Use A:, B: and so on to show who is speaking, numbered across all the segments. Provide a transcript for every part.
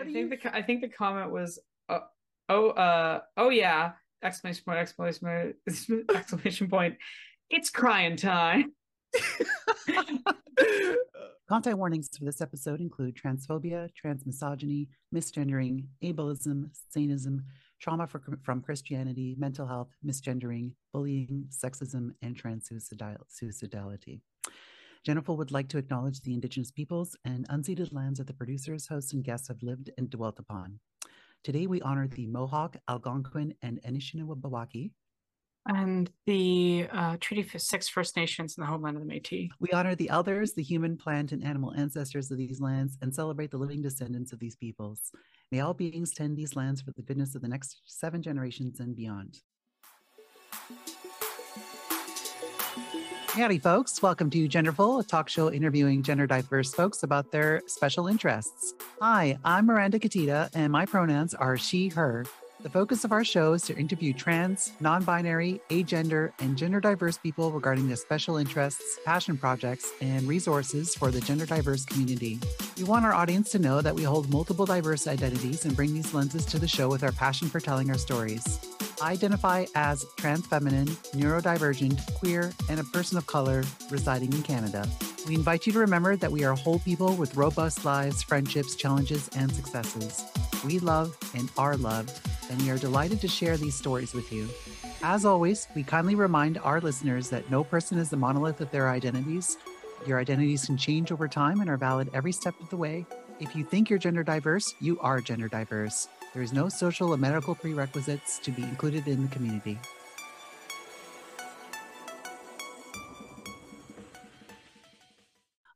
A: How do
B: I think
A: you?
B: the I think the comment was, uh, oh, uh, oh yeah! Exclamation point! Exclamation point! exclamation point! It's crying time.
A: Content warnings for this episode include transphobia, transmisogyny, misgendering, ableism, sanism, trauma for, from Christianity, mental health, misgendering, bullying, sexism, and trans suicidality. Genderful would like to acknowledge the Indigenous peoples and unceded lands that the producers, hosts, and guests have lived and dwelt upon. Today, we honor the Mohawk, Algonquin, and Anishinaabe
B: and the uh, Treaty Six First Nations in the homeland of the Métis.
A: We honor the elders, the human, plant, and animal ancestors of these lands, and celebrate the living descendants of these peoples. May all beings tend these lands for the goodness of the next seven generations and beyond. Howdy, folks. Welcome to Genderful, a talk show interviewing gender diverse folks about their special interests. Hi, I'm Miranda Katita, and my pronouns are she, her. The focus of our show is to interview trans, non binary, agender, and gender diverse people regarding their special interests, passion projects, and resources for the gender diverse community. We want our audience to know that we hold multiple diverse identities and bring these lenses to the show with our passion for telling our stories. Identify as trans feminine, neurodivergent, queer, and a person of color residing in Canada. We invite you to remember that we are whole people with robust lives, friendships, challenges, and successes. We love and are loved and we are delighted to share these stories with you. As always, we kindly remind our listeners that no person is the monolith of their identities. Your identities can change over time and are valid every step of the way. If you think you're gender diverse, you are gender diverse. There is no social or medical prerequisites to be included in the community.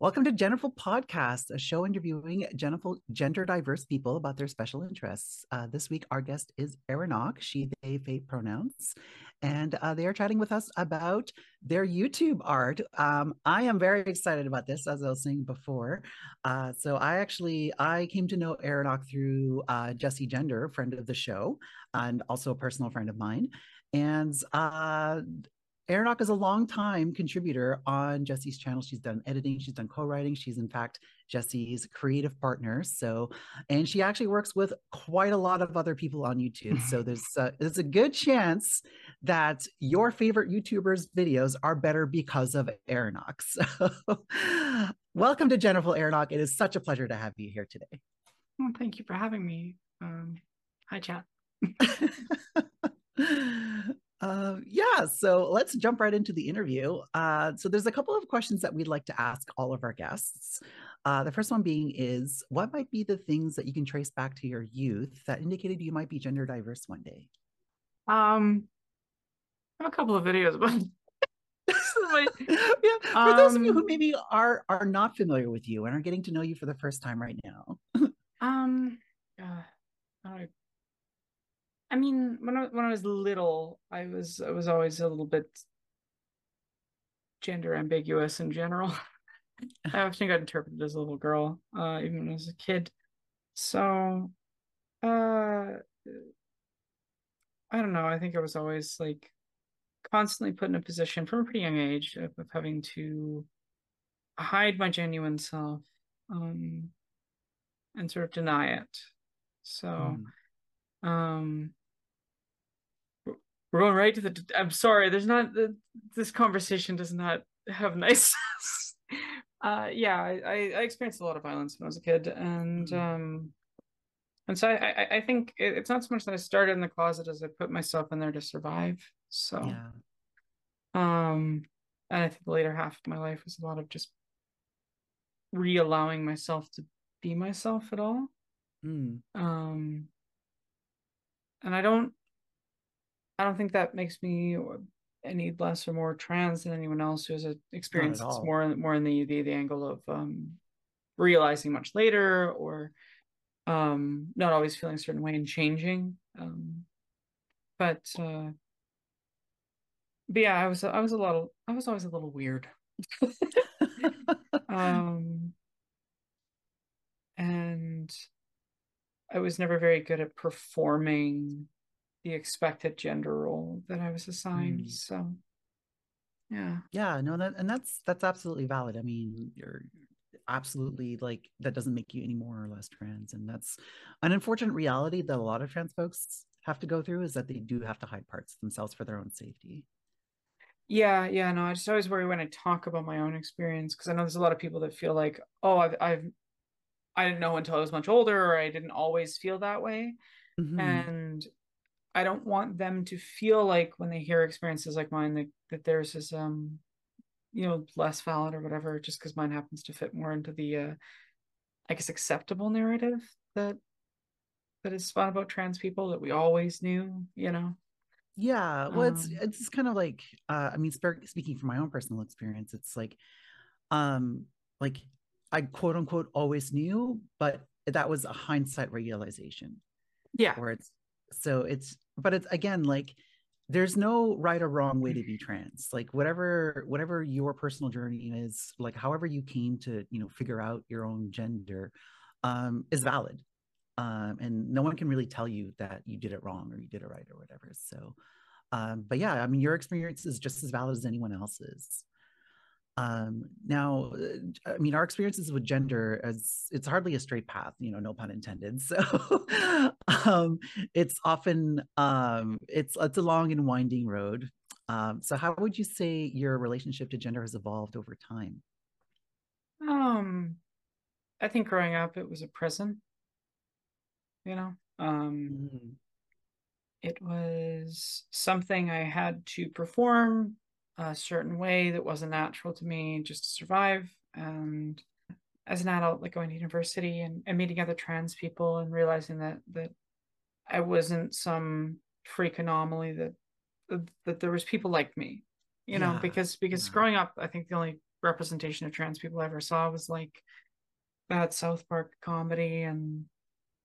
A: Welcome to Genderful Podcast, a show interviewing Jennifer, gender diverse people about their special interests. Uh, this week, our guest is Aranock she, they, fate pronouns, and uh, they are chatting with us about their YouTube art. Um, I am very excited about this, as I was saying before. Uh, so I actually I came to know Aranock through uh, Jessie Gender, friend of the show, and also a personal friend of mine. And uh, Aranock is a long time contributor on Jessie's channel. She's done editing, she's done co-writing. She's in fact Jessie's creative partner. So, and she actually works with quite a lot of other people on YouTube. So there's a, there's a good chance that your favorite YouTubers' videos are better because of Aranock. So, welcome to Genderful Aranock. It is such a pleasure to have you here today.
B: Well, thank you for having me. Um, hi, chat.
A: Uh, yeah, so let's jump right into the interview. Uh, so there's a couple of questions that we'd like to ask all of our guests. Uh, the first one being is, what might be the things that you can trace back to your youth that indicated you might be gender diverse one day?
B: Um, I have a couple of videos about.
A: yeah, for um, those of you who um, maybe are are not familiar with you and are getting to know you for the first time right now.
B: um, uh, I I mean, when I when I was little, I was I was always a little bit gender ambiguous in general. I often got interpreted as a little girl, uh, even when I was a kid. So, uh, I don't know. I think I was always like constantly put in a position from a pretty young age of, of having to hide my genuine self um, and sort of deny it. So, mm. um, we're going right to the i'm sorry there's not this conversation does not have nice uh yeah I, I experienced a lot of violence when i was a kid and mm-hmm. um and so i i, think it's not so much that i started in the closet as i put myself in there to survive so yeah um and i think the later half of my life was a lot of just re-allowing myself to be myself at all mm. um and i don't I don't think that makes me any less or more trans than anyone else who has experienced more more in the, the the angle of um realizing much later or um not always feeling a certain way and changing um but uh but yeah i was i was a little i was always a little weird. Um and i was never very good at performing the expected gender role that I was assigned. Mm. So yeah.
A: Yeah, no, that and that's that's absolutely valid. I mean, you're absolutely like that doesn't make you any more or less trans and that's an unfortunate reality that a lot of trans folks have to go through is that they do have to hide parts of themselves for their own safety
B: yeah yeah no i just always worry when i talk about my own experience because i know there's a lot of people that feel like oh i've, I've i didn't know until i was much older or i didn't always feel that way mm-hmm. and i don't want them to feel like when they hear experiences like mine that, that there's this um you know less valid or whatever just because mine happens to fit more into the uh i guess acceptable narrative that that is spun about trans people that we always knew you know?
A: Yeah. Well um, it's it's kind of like uh i mean speaking from my own personal experience it's like um like i quote unquote always knew but that was a hindsight realization.
B: Yeah.
A: Where it's so it's but it's again like there's no right or wrong way to be trans. Like whatever whatever your personal journey is like however you came to you know figure out your own gender um is valid. Um and no one can really tell you that you did it wrong or you did it right or whatever. So um but yeah i mean your experience is just as valid as anyone else's. Um now uh, i mean our experiences with gender as it's hardly a straight path you know no pun intended. So um it's often um it's it's a long and winding road um so how would you say your relationship to gender has evolved over time
B: um i think growing up it was a prison you know um mm. it was something i had to perform a certain way that wasn't natural to me just to survive. And as an adult, like going to university and, and meeting other trans people and realizing that that I wasn't some freak anomaly that that there was people like me, you know, because because yeah. growing up, I think the only representation of trans people I ever saw was like that South Park comedy and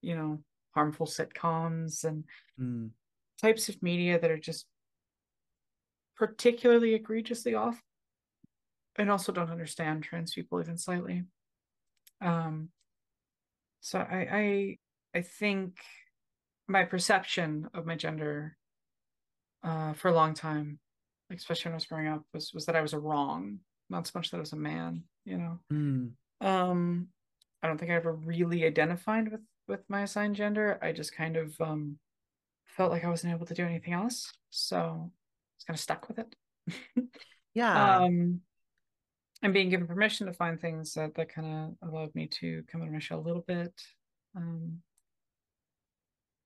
B: you know harmful sitcoms and mm. types of media that are just particularly egregiously off and also don't understand trans people even slightly um so i i i think my perception of my gender uh for a long time like especially when i was growing up was was that i was a wrong not so much that i was a man you know mm. um i don't think i ever really identified with with my assigned gender i just kind of um felt like i wasn't able to do anything else so it's kind of stuck with it.
A: yeah.
B: Um, and being given permission to find things that that kind of allowed me to come into my shell a little bit. Um,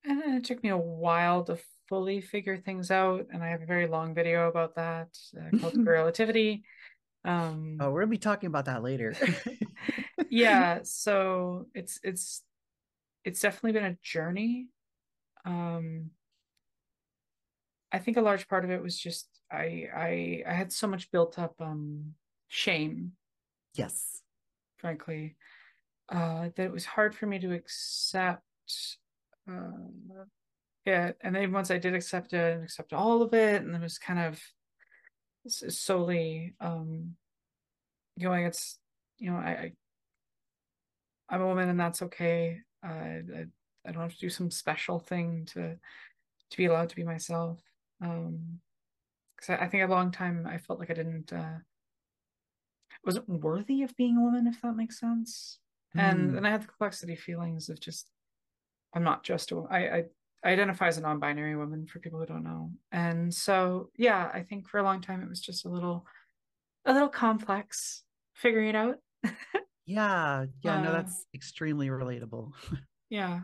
B: and it took me a while to fully figure things out. And I have a very long video about that uh, called Relativity.
A: Um, oh, we're gonna be talking about that later.
B: yeah, so it's it's it's definitely been a journey. Um, I think a large part of it was just I I I had so much built up um shame.
A: Yes.
B: Frankly, uh that it was hard for me to accept uh it. And then once I did accept it and accept all of it, and it was kind of solely um going, it's you know, I, I I'm a woman and that's okay. Uh, I, I don't have to do some special thing to to be allowed to be myself um because I, I, think a long time I felt like I didn't uh wasn't worthy of being a woman if that makes sense mm. and hmm. and I had the complexity feelings of just I'm not just a I, I I identify as a non-binary woman for people who don't know. And so yeah I think for a long time it was just a little a little complex figuring it out.
A: Yeah. Yeah uh, no that's extremely relatable.
B: yeah.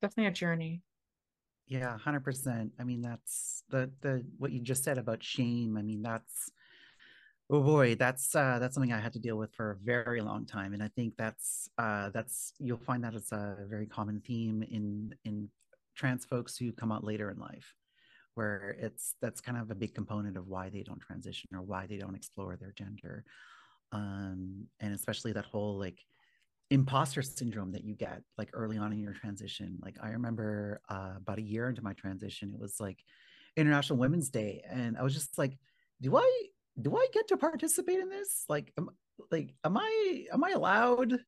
B: Definitely a journey.
A: Yeah 100% i mean that's the the what you just said about shame i mean that's oh boy that's uh that's something i had to deal with for a very long time and i think that's uh that's you'll find that it's a very common theme in in trans folks who come out later in life where it's that's kind of a big component of why they don't transition or why they don't explore their gender um and especially that whole like imposter syndrome that you get like early on in your transition. Like I remember uh, about a year into my transition, it was like International Women's Day, and I was just like, "Do I do I get to participate in this? Like, am, like am I am I allowed?"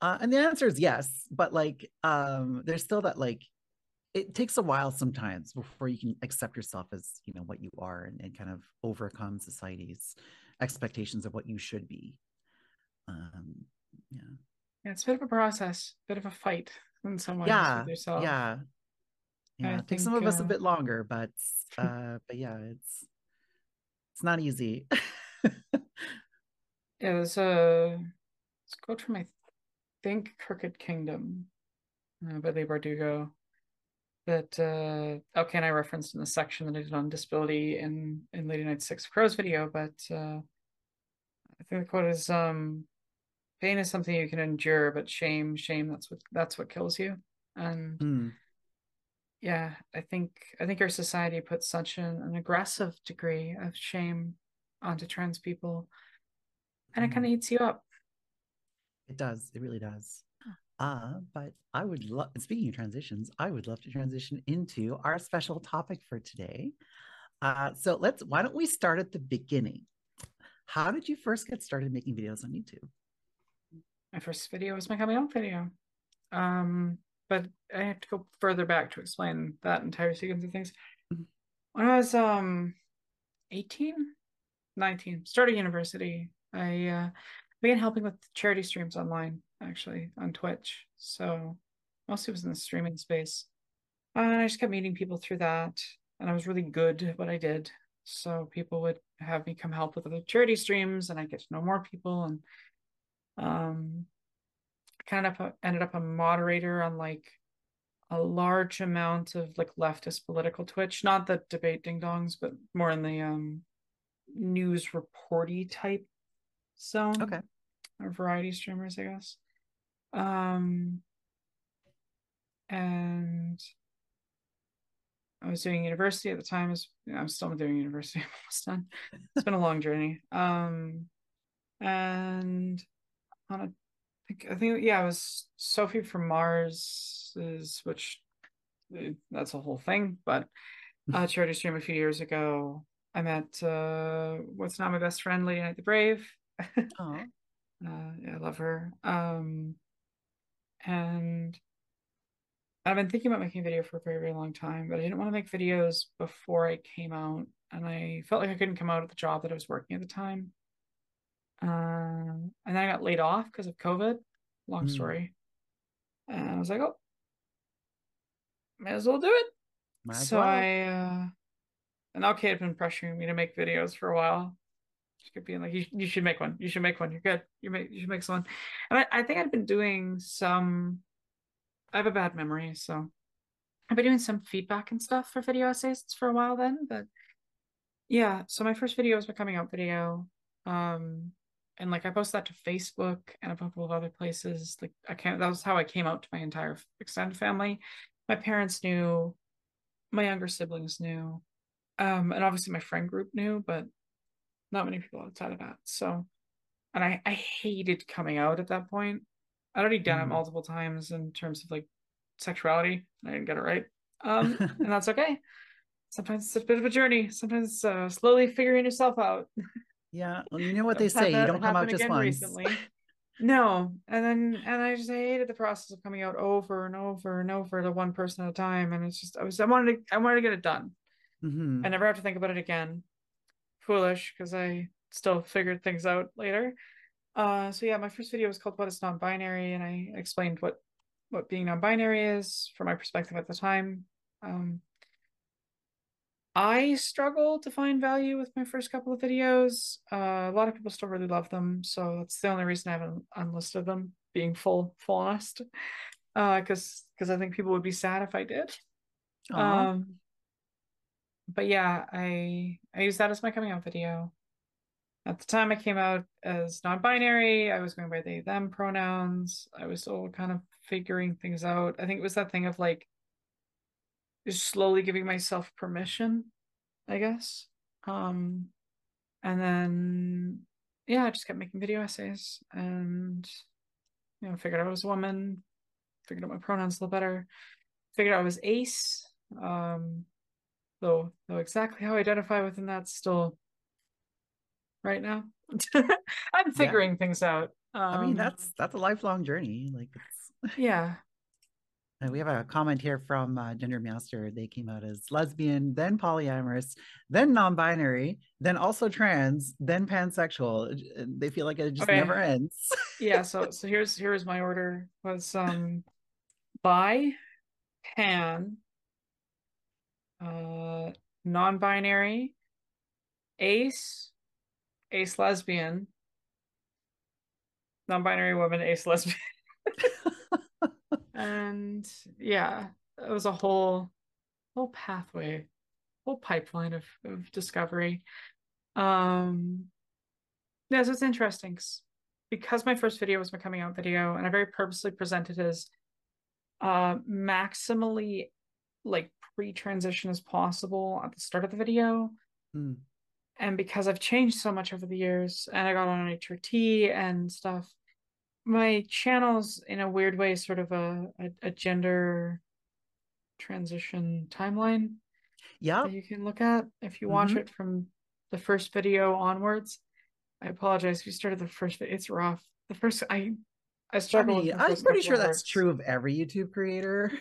A: Uh, and the answer is yes, but like um, there's still that like it takes a while sometimes before you can accept yourself as you know what you are and, and kind of overcome society's expectations of what you should be Um, yeah.
B: Yeah, it's a bit of a process, a bit of a fight in some ways
A: yeah,
B: with yourself.
A: Yeah. Yeah. it takes some of us uh, a bit longer, but uh but yeah, it's it's not easy.
B: yeah, there's a let's go from I think Crooked Kingdom uh, by Leigh Bardugo that uh okay and I referenced in the section that I did on disability in in Lady Knight Six Crows video, but uh I think the quote is um pain is something you can endure, but shame, shame, that's what that's what kills you. And mm. Yeah, I think I think our society puts such an, an aggressive degree of shame onto trans people. And mm. it kind of hmm. eats you up.
A: It does. It really does. Uh, but I would love, speaking of transitions, I would love to transition into our special topic for today. Uh, so let's, why don't we start at the beginning? How did you first get started making videos on YouTube?
B: my first video was my coming out video. Um, but I have to go further back to explain that entire sequence of things. Mm-hmm. When I was um 18, 19, started university, I uh, began helping with charity streams online, actually, on Twitch. So mostly was in the streaming space. And I just kept meeting people through that. And I was really good at what I did. So people would have me come help with other charity streams and I get to know more people and um kind of ended up a moderator on like a large amount of like leftist political twitch not the debate ding dongs but more in the um news reporty type zone
A: okay
B: or variety streamers i guess um and I was doing university at the time. Was I'm still doing university. I'm almost done. It's been a long journey. Um, and on a, I think, yeah, it was Sophie from Mars is which eh, that's a whole thing. But uh, charity stream a few years ago. I met uh, what's not my best friend, Lady Knight the Brave. Oh, uh, yeah, I love her. Um, and I've been thinking about making a video for a very, very long time, but I didn't want to make videos before I came out, and I felt like I couldn't come out at the job that I was working at the time. Um, and then I got laid off because of COVID. Long mm. story. And I was like, oh, may as well do it. Might so well. I, uh, and okay had been pressuring me to make videos for a while. She kept being like, you, you should make one. You should make one. You're good. You make, you should make someone. And I, I think I'd been doing some, I have a bad memory. So I've been doing some feedback and stuff for video essays for a while then, but yeah. So my first video was my coming out video. Um, and like I posted that to Facebook and a couple of other places. Like I can't. That was how I came out to my entire extended family. My parents knew, my younger siblings knew, um, and obviously my friend group knew, but not many people outside of that. So, and I I hated coming out at that point. I'd already done mm. it multiple times in terms of like sexuality. I didn't get it right, um, and that's okay. Sometimes it's a bit of a journey. Sometimes uh, slowly figuring yourself out.
A: Yeah. Well, you know what they say, you don't come out just once. Recently.
B: no. And then and I just I hated the process of coming out over and over and over to one person at a time. And it's just I was I wanted to I wanted to get it done. Mm-hmm. I never have to think about it again. Foolish, because I still figured things out later. Uh so yeah, my first video was called What is Non-Binary, and I explained what what being non-binary is from my perspective at the time. Um I struggle to find value with my first couple of videos. Uh, a lot of people still really love them, so that's the only reason I haven't unlisted them. Being full, full honest, because uh, because I think people would be sad if I did. Um, but yeah, I I use that as my coming out video. At the time I came out as non-binary, I was going by they them pronouns. I was still kind of figuring things out. I think it was that thing of like just slowly giving myself permission, I guess. Um, and then yeah, I just kept making video essays and you know, figured out I was a woman, figured out my pronouns a little better, figured out I was ace. Um, though though exactly how I identify within that still right now. I'm figuring yeah. things out.
A: Um, I mean, um, that's that's a lifelong journey. Like,
B: yeah,
A: And we have a comment here from uh, Gender Meowster. They came out as lesbian, then polyamorous, then non-binary, then also trans, then pansexual. They feel like it just okay. never ends.
B: yeah. So so here's here's my order was um bi, pan, uh, non-binary, ace, ace lesbian, non-binary woman, ace lesbian. and yeah, it was a whole whole pathway, whole pipeline of, of discovery. Um yeah, so it's interesting because my first video was my coming out video, and I very purposely presented as uh maximally like pre-transition as possible at the start of the video. Mm. And because I've changed so much over the years and I got on HRT and stuff, my channel's in a weird way sort of a, a, a gender transition timeline.
A: Yeah.
B: You can look at if you watch mm-hmm. it from the first video onwards. I apologize if you started the first It's rough. The first I I struggle. I mean,
A: I'm pretty sure that's true of every YouTube creator.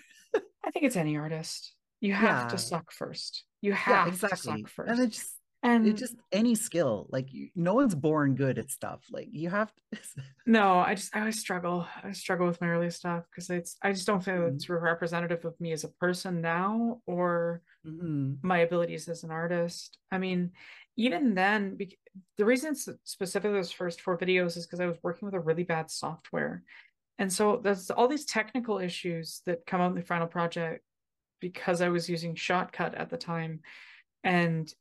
B: I think it's any artist. You have yeah. to suck first. You have yeah, exactly. to suck first.
A: And it's and it's just any skill like you, no one's born good at stuff like you have to
B: no i just i always struggle i struggle with my early stuff because it's i just don't feel mm-hmm. it's representative of me as a person now or mm-hmm. my abilities as an artist i mean even then the reason specifically those first four videos is because i was working with a really bad software and so there's all these technical issues that come out in the final project because i was using shotcut at the time and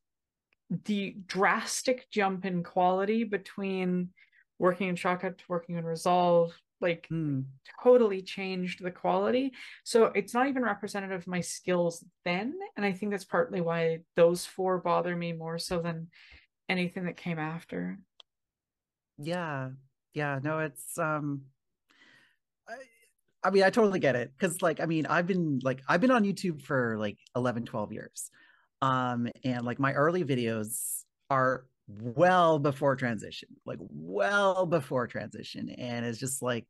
B: the drastic jump in quality between working in Shotcut to working in Resolve like mm. totally changed the quality. So it's not even representative of my skills then. And I think that's partly why those four bother me more so than anything that came after.
A: Yeah. Yeah. No, it's um I, I mean, I totally get it. Cause like, I mean, I've been like, I've been on YouTube for like 11, 12 years. Um, and like my early videos are well before transition, like well before transition. And it's just like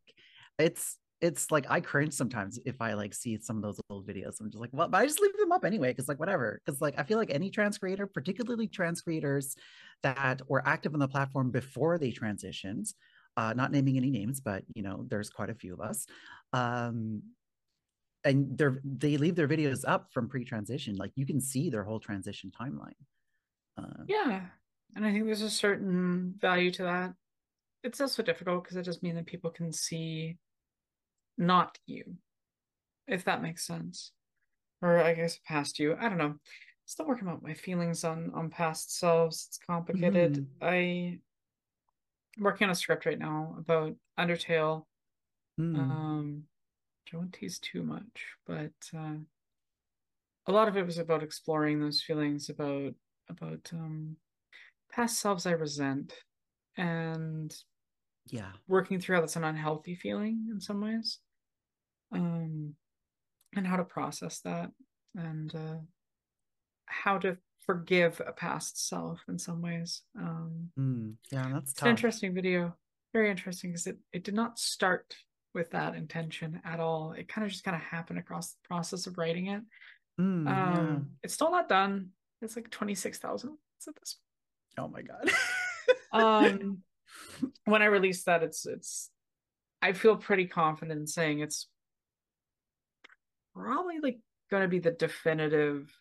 A: it's it's like I cringe sometimes if I like see some of those old videos. I'm just like, well, but I just leave them up anyway, because like whatever. Because like I feel like any trans creator, particularly trans creators that were active on the platform before they transitioned, uh, not naming any names, but you know, there's quite a few of us. Um, and they're they leave their videos up from pre-transition like you can see their whole transition timeline.
B: Uh, yeah and i think there's a certain value to that. It's also difficult because it does mean that people can see not you if that makes sense. Or i guess past you i don't know. Still working out my feelings on on past selves it's complicated. Mm. i I'm working on a script right now about undertale. Mm. um don't tease too much, but uh, a lot of it was about exploring those feelings about about um, past selves I resent, and
A: yeah,
B: working through how that's an unhealthy feeling in some ways, um, and how to process that, and uh, how to forgive a past self in some ways. Um,
A: mm, yeah, that's
B: an interesting video. Very interesting because it, it did not start with that intention at all. It kind of just kind of happened across the process of writing it. Mm, um, yeah. It's still not done. It's like 26,000 at this
A: Oh my God.
B: um, when I release that, it's, it's, I feel pretty confident in saying it's probably like going to be the definitive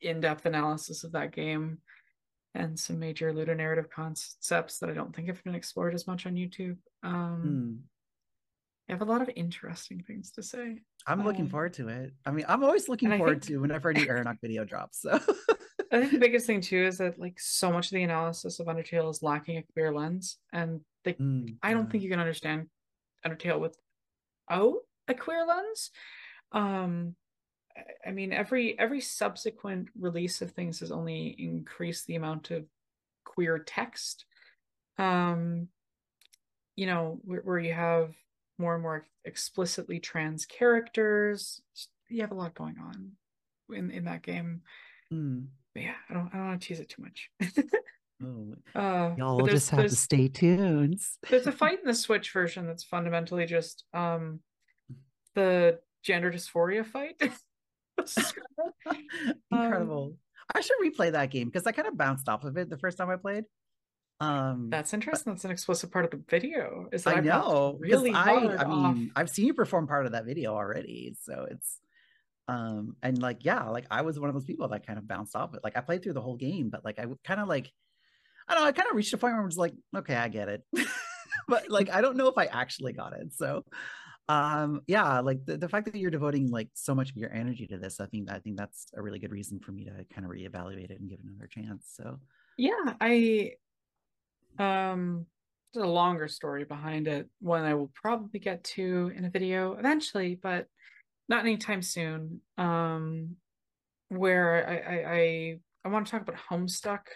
B: in-depth analysis of that game and some major ludonarrative concepts that I don't think have been explored as much on YouTube. Um, mm I have a lot of interesting things to say.
A: I'm um, looking forward to it. I mean, I'm always looking forward think, to whenever a new video drops. So
B: I think the biggest thing too is that like so much of the analysis of Undertale is lacking a queer lens, and they, mm, I don't think you can understand Undertale with oh a queer lens. Um, I mean, every every subsequent release of things has only increased the amount of queer text. Um, you know, where, where you have more and more explicitly trans characters. You have a lot going on in in that game. Mm. But yeah, I don't I don't want to tease it too much.
A: oh. uh, Y'all will just have to stay tuned.
B: there's a fight in the Switch version that's fundamentally just um the gender dysphoria fight.
A: Incredible. Um, I should replay that game because I kind of bounced off of it the first time I played.
B: Um, That's interesting. But, That's an explicit part of the video.
A: Is that I know really I, I mean, I've seen you perform part of that video already, so it's um and like yeah like i was one of those people that kind of bounced off it like i played through the whole game but like i kind of like i don't know i kind of reached a point where i was like okay i get it but like i don't know if i actually got it so um yeah like the, the fact that you're devoting like so much of your energy to this i think i think that's a really good reason for me to kind of reevaluate it and give it another chance so
B: yeah i um there's a longer story behind it one i will probably get to in a video eventually but not anytime soon um where i i i, I want to talk about homestuck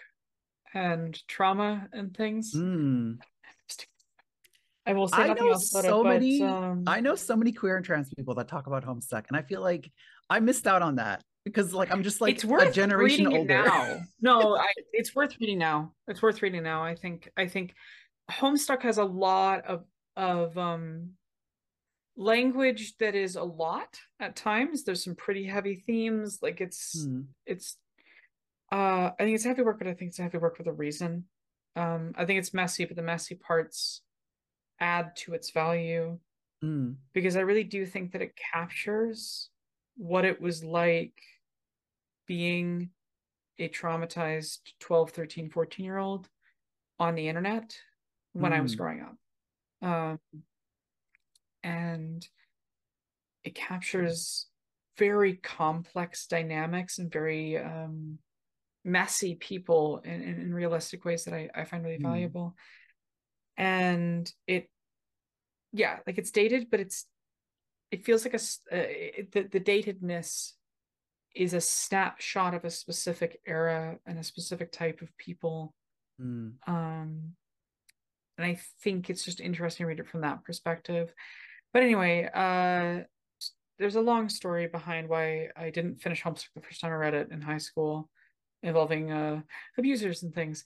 B: and trauma and things
A: mm.
B: I will say I know
A: so it, many. um... I know so many queer and trans people that talk about Homestuck, and I feel like I missed out on that because, like, I'm just like
B: it's worth
A: a generation older.
B: now. no, I, it's worth reading now. It's worth reading now. I think. I think Homestuck has a lot of of um language that is a lot at times. There's some pretty heavy themes. Like it's hmm. it's. Uh, I think it's heavy work, but I think it's heavy work with a reason. Um, I think it's messy, but the messy parts add to its value
A: mm.
B: because I really do think that it captures what it was like being a traumatized 12, 13, 14 year old on the internet when mm. I was mm. growing up. Um, and it captures very complex dynamics and very um, messy people in, in, in, realistic ways that I, I find really mm. valuable and it yeah like it's dated but it's it feels like a uh, the, the datedness is a snapshot of a specific era and a specific type of people.
A: Mm.
B: um and i think it's just interesting to read it from that perspective. But anyway uh there's a long story behind why i didn't finish homestuck the first time i read it in high school involving uh abusers and things.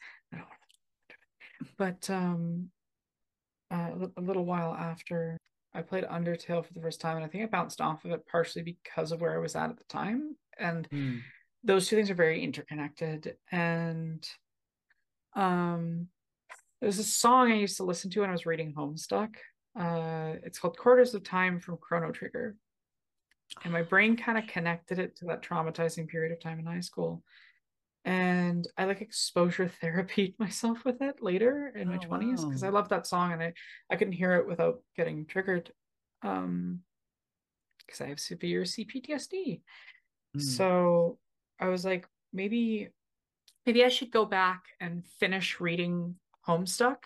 B: But um uh, a little while after I played Undertale for the first time, and I think I bounced off of it partially because of where I was at at the time. And
A: mm.
B: those two things are very interconnected. And um, there's a song I used to listen to when I was reading Homestuck. Uh, it's called Corridors of Time from Chrono Trigger. And my brain kind of connected it to that traumatizing period of time in high school and I like exposure therapy myself with it later in my 20s because wow. I love that song and I I couldn't hear it without getting triggered um because I have severe CPTSD. Mm. So I was like maybe maybe I should go back and finish reading Homestuck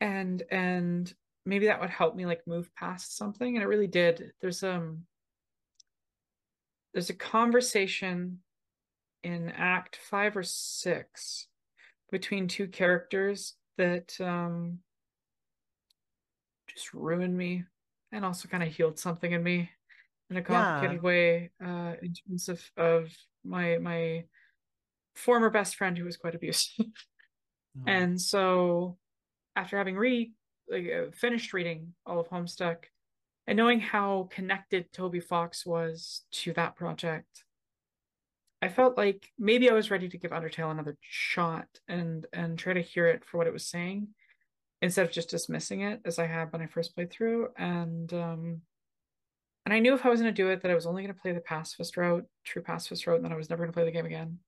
B: and and maybe that would help me like move past something and it really did. There's um there's a conversation in act five or six between two characters that um just ruined me and also kind of healed something in me in a complicated yeah. way uh in terms of of my my former best friend who was quite abusive oh. and so after having read like uh, finished reading all of homestuck and knowing how connected toby fox was to that project I felt like maybe I was ready to give Undertale another shot and and try to hear it for what it was saying instead of just dismissing it as I had when I first played through. And um and I knew if I was going to do it that I was only going to play the pacifist route, true pacifist route, and then I was never going to play the game again.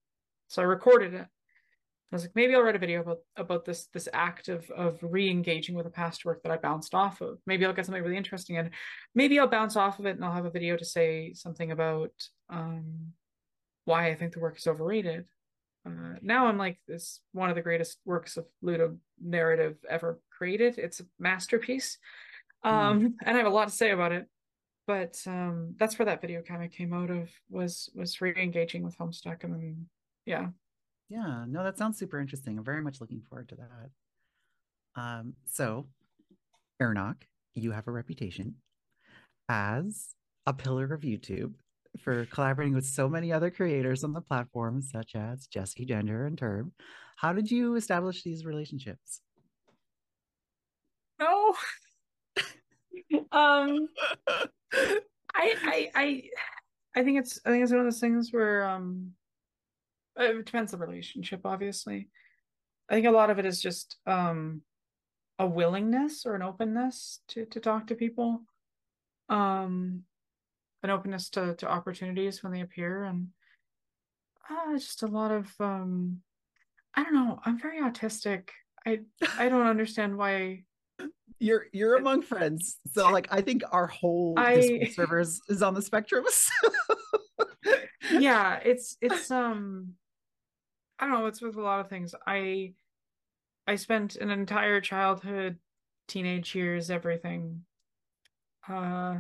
B: So I recorded it. I was like, maybe I'll write a video about about this this act of of re-engaging with a past work that I bounced off of. Maybe I'll get something really interesting and Maybe I'll bounce off of it and I'll have a video to say something about um why I think the work is overrated. Uh, now I'm like, this one of the greatest works of Ludo narrative ever created. It's a masterpiece. Um, mm. and I have a lot to say about it. But um, that's where that video kind of came out of was was re-engaging with Homestuck and then yeah.
A: Yeah, no, that sounds super interesting. I'm very much looking forward to that. Um, so Aranock, you have a reputation as a pillar of YouTube for collaborating with so many other creators on the platform, such as Jessie Gender, and Turb. How did you establish these relationships?
B: No. um I, I, I, I think it's, I think it's one of those things where, um, it depends on the relationship, obviously. I think a lot of it is just, um, a willingness or an openness to to talk to people, um, an openness to to opportunities when they appear, and uh, just a lot of, um, I don't know. I'm very autistic. I I don't understand why
A: you're you're among friends. So like I think our whole I, servers is on the spectrum.
B: yeah, it's it's um I don't know, it's with a lot of things. I I spent an entire childhood, teenage years, everything uh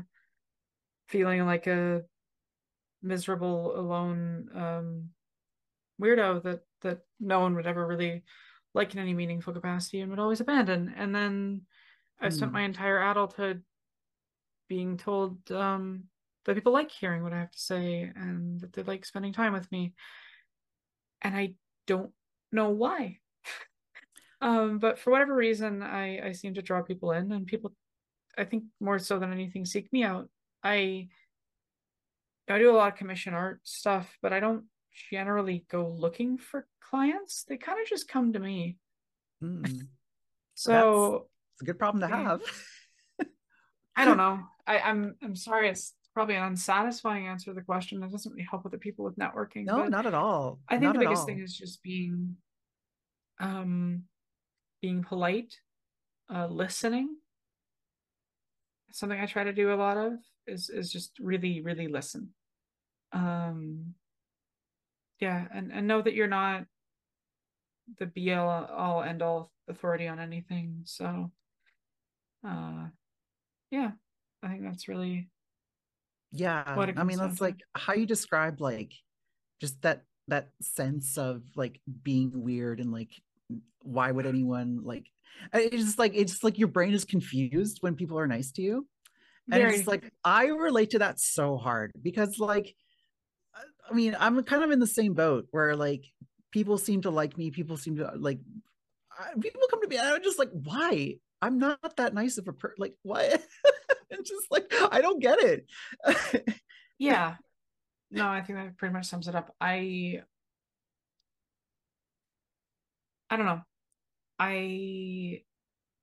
B: feeling like a miserable alone um weirdo that that no one would ever really like in any meaningful capacity and would always abandon. And then I spent hmm. my entire adulthood being told um, that people like hearing what I have to say and that they like spending time with me. And I don't know why. um, but for whatever reason, I, I seem to draw people in, and people, I think more so than anything, seek me out. I I do a lot of commission art stuff, but I don't generally go looking for clients. They kind of just come to me. Mm. so
A: it's a good problem to have.
B: I don't know. I, I'm I'm sorry. It's probably an unsatisfying answer to the question. That doesn't really help other people with networking.
A: No, not at all.
B: I think
A: not
B: the biggest thing is just being, um, being polite, uh, listening. Something I try to do a lot of is is just really really listen. Um, yeah, and and know that you're not the be all end all authority on anything. So uh yeah i think that's really
A: yeah i mean that's like how you describe like just that that sense of like being weird and like why would anyone like it's just like it's just like your brain is confused when people are nice to you and Very. it's like i relate to that so hard because like uh, i mean i'm kind of in the same boat where like people seem to like me people seem to like people come to me and i'm just like why I'm not that nice of a person. Like what? it's just like I don't get it.
B: yeah. No, I think that pretty much sums it up. I I don't know. I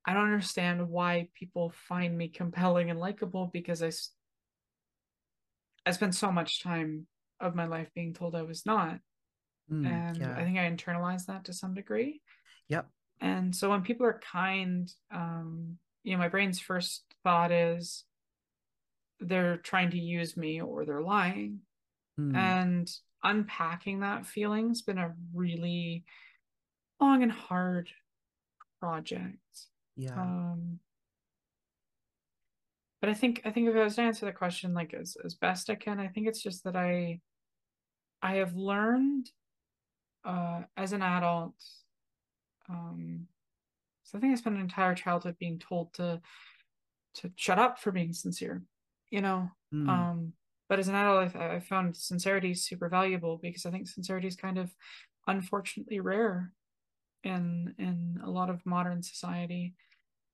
B: I don't understand why people find me compelling and likable because I I spent so much time of my life being told I was not. Mm, and yeah. I think I internalized that to some degree.
A: Yep.
B: And so when people are kind, um, you know, my brain's first thought is they're trying to use me or they're lying. Mm. And unpacking that feeling's been a really long and hard project.
A: Yeah. Um,
B: but I think I think if I was to answer the question like as, as best I can, I think it's just that I I have learned uh as an adult um, so I think I spent an entire childhood being told to to shut up for being sincere, you know. Mm. Um, but as an adult, I, I found sincerity super valuable because I think sincerity is kind of unfortunately rare in in a lot of modern society.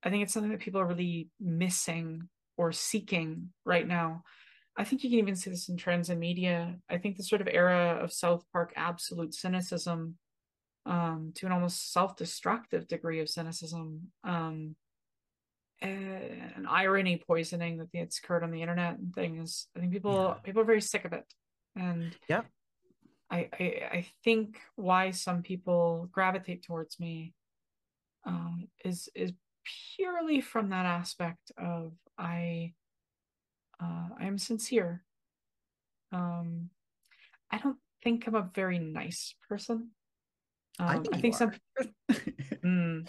B: I think it's something that people are really missing or seeking right now. I think you can even see this in trends in media. I think the sort of era of South Park absolute cynicism um, to an almost self-destructive degree of cynicism um, and irony poisoning that gets occurred on the internet and things. I think people yeah. people are very sick of it, and
A: yeah,
B: I, I, I think why some people gravitate towards me um, is is purely from that aspect of I uh, I am sincere. Um, I don't think I'm a very nice person. Um, I think, I think some. mm,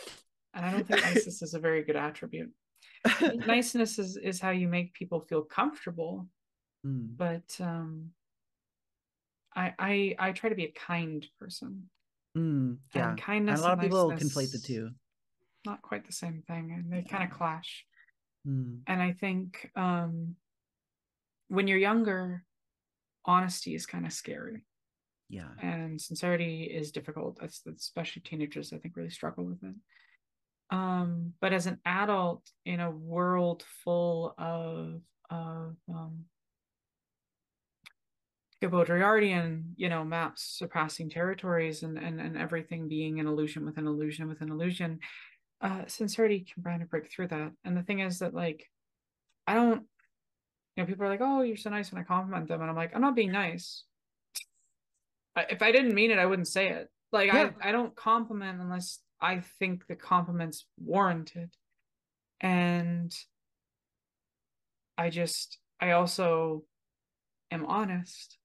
B: and I don't think niceness is a very good attribute. niceness is is how you make people feel comfortable, mm. but um, I I I try to be a kind person.
A: Mm, yeah, and kindness. And a lot of people conflate the two.
B: Not quite the same thing, and they yeah. kind of clash. Mm. And I think um, when you're younger, honesty is kind of scary
A: yeah
B: and sincerity is difficult that's, especially teenagers i think really struggle with it um but as an adult in a world full of of um you know, maps surpassing territories and, and, and everything being an illusion within an illusion within an illusion. Uh, sincerity can kind of break through that. And the thing is that, like, I don't, you know, people are like, oh, you're so nice when I compliment them. And I'm like, I'm not being nice. If I didn't mean it, I wouldn't say it. Like, yeah. I, I don't compliment unless I think the compliment's warranted. And I just, I also am honest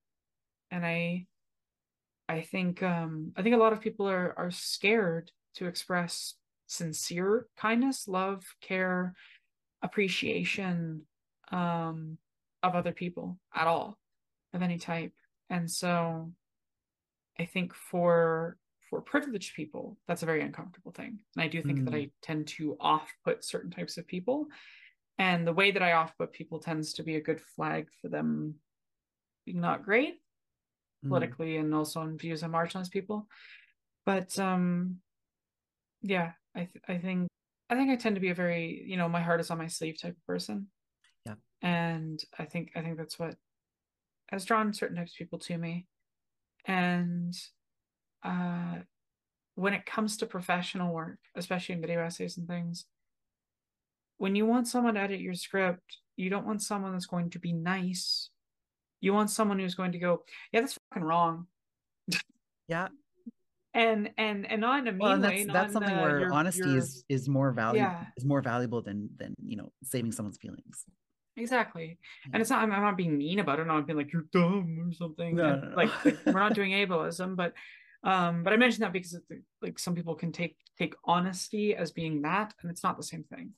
B: and i i think um i think a lot of people are are scared to express sincere kindness love care appreciation um of other people at all of any type and so i think for for privileged people that's a very uncomfortable thing and i do think mm. that i tend to off put certain types of people and the way that i off put people tends to be a good flag for them being not great mm. politically and also in views on marginalized people. But um, yeah, I th- I think I think I tend to be a very you know my heart is on my sleeve type of person.
A: Yeah,
B: and I think I think that's what has drawn certain types of people to me, and uh, when it comes to professional work, especially in video essays and things, when you want someone to edit your script, you don't want someone that's going to be nice you want someone who's going to go, yeah, that's fucking wrong.
A: Yeah.
B: And and and not in a mean well,
A: that's, way. That's something where your, honesty your, is is more valuable yeah. is more valuable than than you know saving someone's feelings.
B: Exactly. Yeah. And it's not I'm, I'm, not being mean about it, I'm not being like you're dumb or something. No, no, no. Like, like we're not doing ableism, but um but I mentioned that because like some people can take take honesty as being that and it's not the same thing.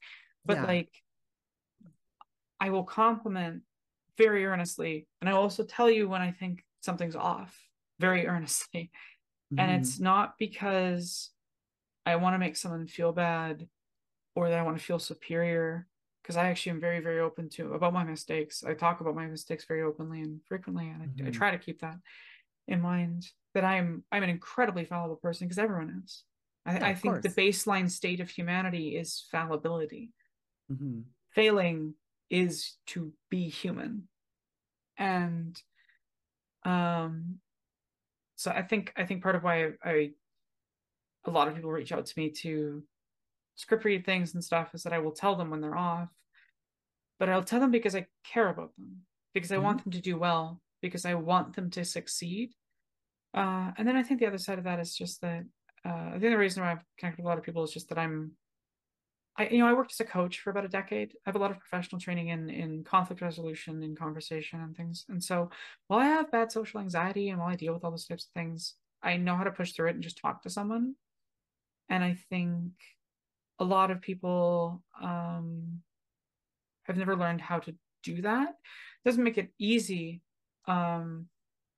B: But yeah. like I will compliment very earnestly. And I will also tell you when I think something's off very earnestly. Mm-hmm. And it's not because I want to make someone feel bad or that I want to feel superior. Because I actually am very, very open to about my mistakes. I talk about my mistakes very openly and frequently, and mm-hmm. I, I, try to keep that in mind. That I'm I'm an incredibly fallible person because everyone is. I, yeah, I think course. the baseline state of humanity is fallibility. Mm-hmm. Failing is to be human and um so i think i think part of why I, I a lot of people reach out to me to script read things and stuff is that i will tell them when they're off but i'll tell them because i care about them because i mm-hmm. want them to do well because i want them to succeed uh, and then i think the other side of that is just that uh, i think the reason why i've connected with a lot of people is just that i'm I you know I worked as a coach for about a decade. I have a lot of professional training in in conflict resolution, in conversation, and things. And so while I have bad social anxiety and while I deal with all those types of things, I know how to push through it and just talk to someone. And I think a lot of people um, have never learned how to do that. It doesn't make it easy, um,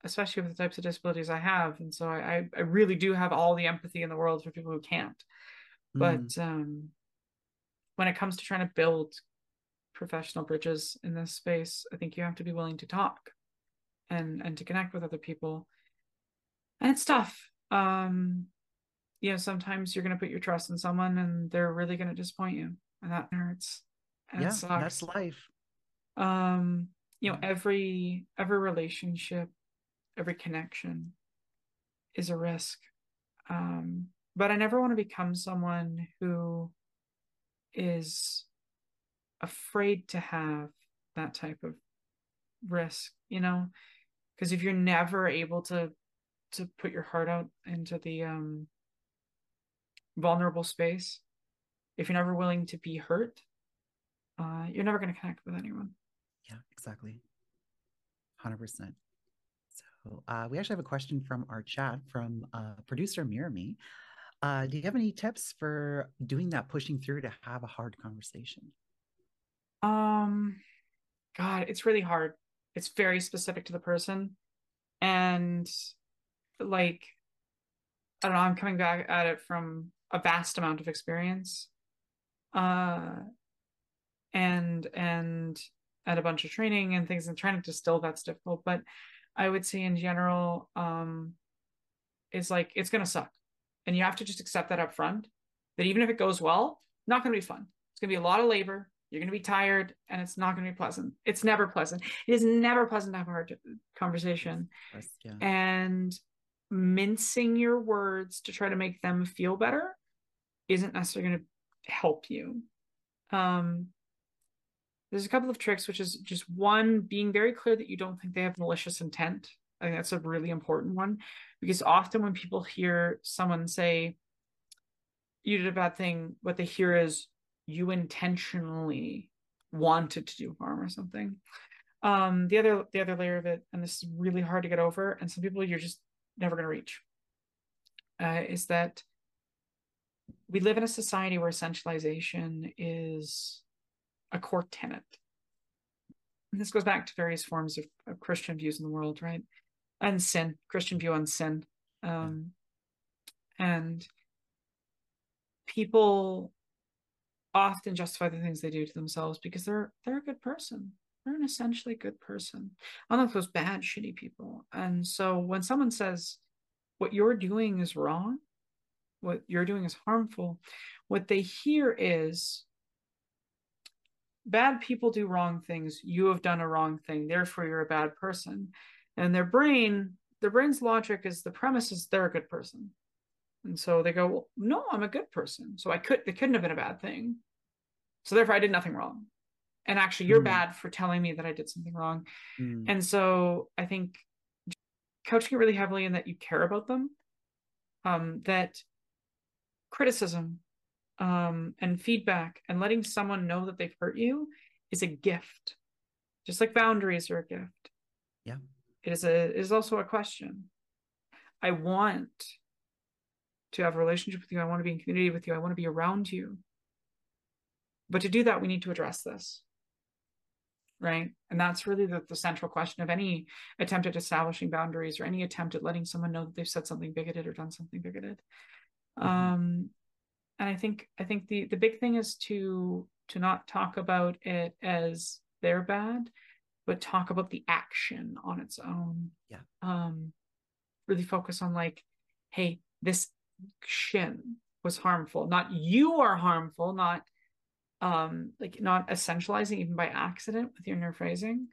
B: especially with the types of disabilities I have. And so I I really do have all the empathy in the world for people who can't. Mm. But um when it comes to trying to build professional bridges in this space, I think you have to be willing to talk and and to connect with other people. And it's tough. Um, you know, sometimes you're gonna put your trust in someone and they're really gonna disappoint you. And that hurts.
A: And yeah, that's life.
B: Um, you know, every every relationship, every connection is a risk. Um, but I never want to become someone who is afraid to have that type of risk you know? Because if you're never able to to put your heart out into the um vulnerable space if you're never willing to be hurt uh you're never going to connect with anyone.
A: Yeah exactly. 100% so uh we actually have a question from our chat from uh producer mirami uh, do you have any tips for doing that pushing through to have a hard conversation?
B: Um, God, it's really hard. It's very specific to the person. And like, I don't know, I'm coming back at it from a vast amount of experience. Uh, and, and, and a bunch of training and things and trying to distill that's difficult. But I would say in general, um, it's like, it's going to suck and you have to just accept that up front that even if it goes well, not going to be fun. It's going to be a lot of labor. You're going to be tired and it's not going to be pleasant. It's never pleasant. It is never pleasant to have a hard conversation. Yeah. And mincing your words to try to make them feel better isn't necessarily going to help you. Um, there's a couple of tricks, which is just one, being very clear that you don't think they have malicious intent. I think that's a really important one because often when people hear someone say, you did a bad thing, what they hear is, you intentionally wanted to do harm or something. Um the other the other layer of it and this is really hard to get over and some people you're just never going to reach uh, is that we live in a society where essentialization is a core tenet. And this goes back to various forms of, of christian views in the world right and sin christian view on sin um and people often justify the things they do to themselves because they're they're a good person. They're an essentially good person, unlike those bad, shitty people. And so when someone says what you're doing is wrong, what you're doing is harmful, what they hear is bad people do wrong things. You have done a wrong thing, therefore you're a bad person. And their brain, their brain's logic is the premise is they're a good person. And so they go, well, no, I'm a good person. So I could, it couldn't have been a bad thing. So therefore I did nothing wrong. And actually you're mm. bad for telling me that I did something wrong. Mm. And so I think coaching it really heavily in that you care about them, um, that criticism um, and feedback and letting someone know that they've hurt you is a gift. Just like boundaries are a gift.
A: Yeah.
B: It is a it is also a question. I want to have a relationship with you. I want to be in community with you. I want to be around you. But to do that, we need to address this. Right. And that's really the, the central question of any attempt at establishing boundaries or any attempt at letting someone know that they've said something bigoted or done something bigoted. Mm-hmm. Um, and I think I think the the big thing is to to not talk about it as they're bad, but talk about the action on its own.
A: Yeah.
B: Um, really focus on like, hey, this shin was harmful. Not you are harmful, not um like not essentializing even by accident with your nerve phrasing.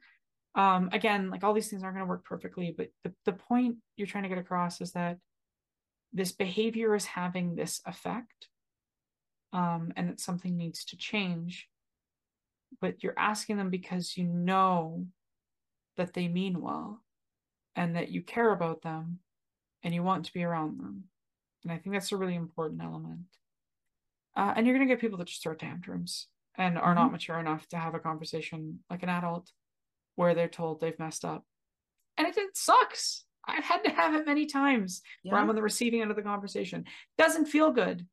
B: Um again, like all these things aren't going to work perfectly, but the, the point you're trying to get across is that this behavior is having this effect um and that something needs to change. But you're asking them because you know that they mean well and that you care about them and you want to be around them. And I think that's a really important element. Uh, and you're going to get people that just throw tantrums and are mm-hmm. not mature enough to have a conversation like an adult where they're told they've messed up. And it, it sucks. I've had to have it many times yeah. where I'm on the receiving end of the conversation. Doesn't feel good.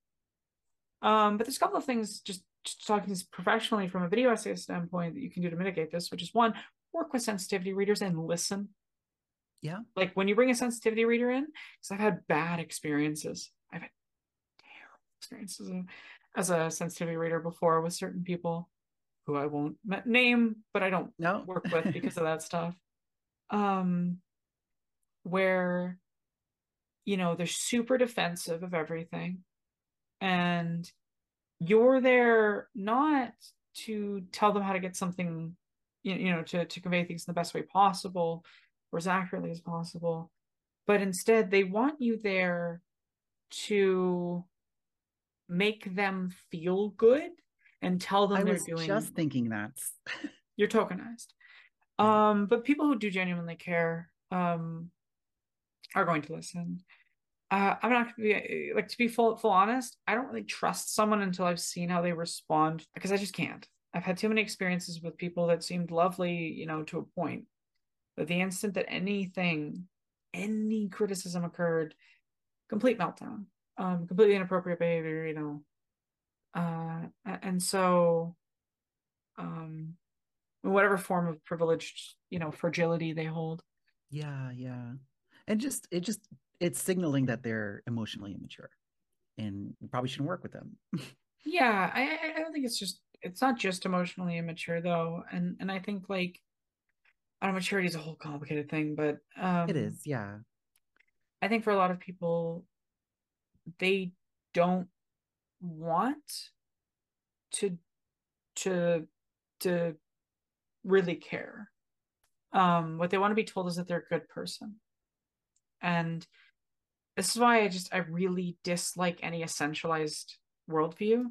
B: Um, but there's a couple of things just, just talking professionally from a video essay standpoint that you can do to mitigate this, which is one, work with sensitivity readers and listen
A: yeah.
B: Like when you bring a sensitivity reader in, because I've had bad experiences. I've had terrible experiences as a sensitivity reader before with certain people who I won't name, but I don't
A: no.
B: work with because of that stuff. Um, where, you know, they're super defensive of everything. And you're there not to tell them how to get something, you know, to, to convey things in the best way possible or as accurately as possible. But instead, they want you there to make them feel good and tell them I they're doing
A: just thinking that
B: you're tokenized um but people who do genuinely care um are going to listen uh i'm not gonna be like to be full full honest i don't really trust someone until i've seen how they respond because i just can't i've had too many experiences with people that seemed lovely you know to a point but the instant that anything, any criticism occurred, complete meltdown, um, completely inappropriate behavior, you know. Uh, and so, um, whatever form of privileged, you know, fragility they hold.
A: Yeah, yeah. And just, it just, it's signaling that they're emotionally immature and you probably shouldn't work with them.
B: yeah, I, I don't think it's just, it's not just emotionally immature though. And, and I think like, I don't know, maturity is a whole complicated thing, but um,
A: it is, yeah.
B: I think for a lot of people, they don't want to to to really care. Um, what they want to be told is that they're a good person. And this is why I just I really dislike any essentialized worldview.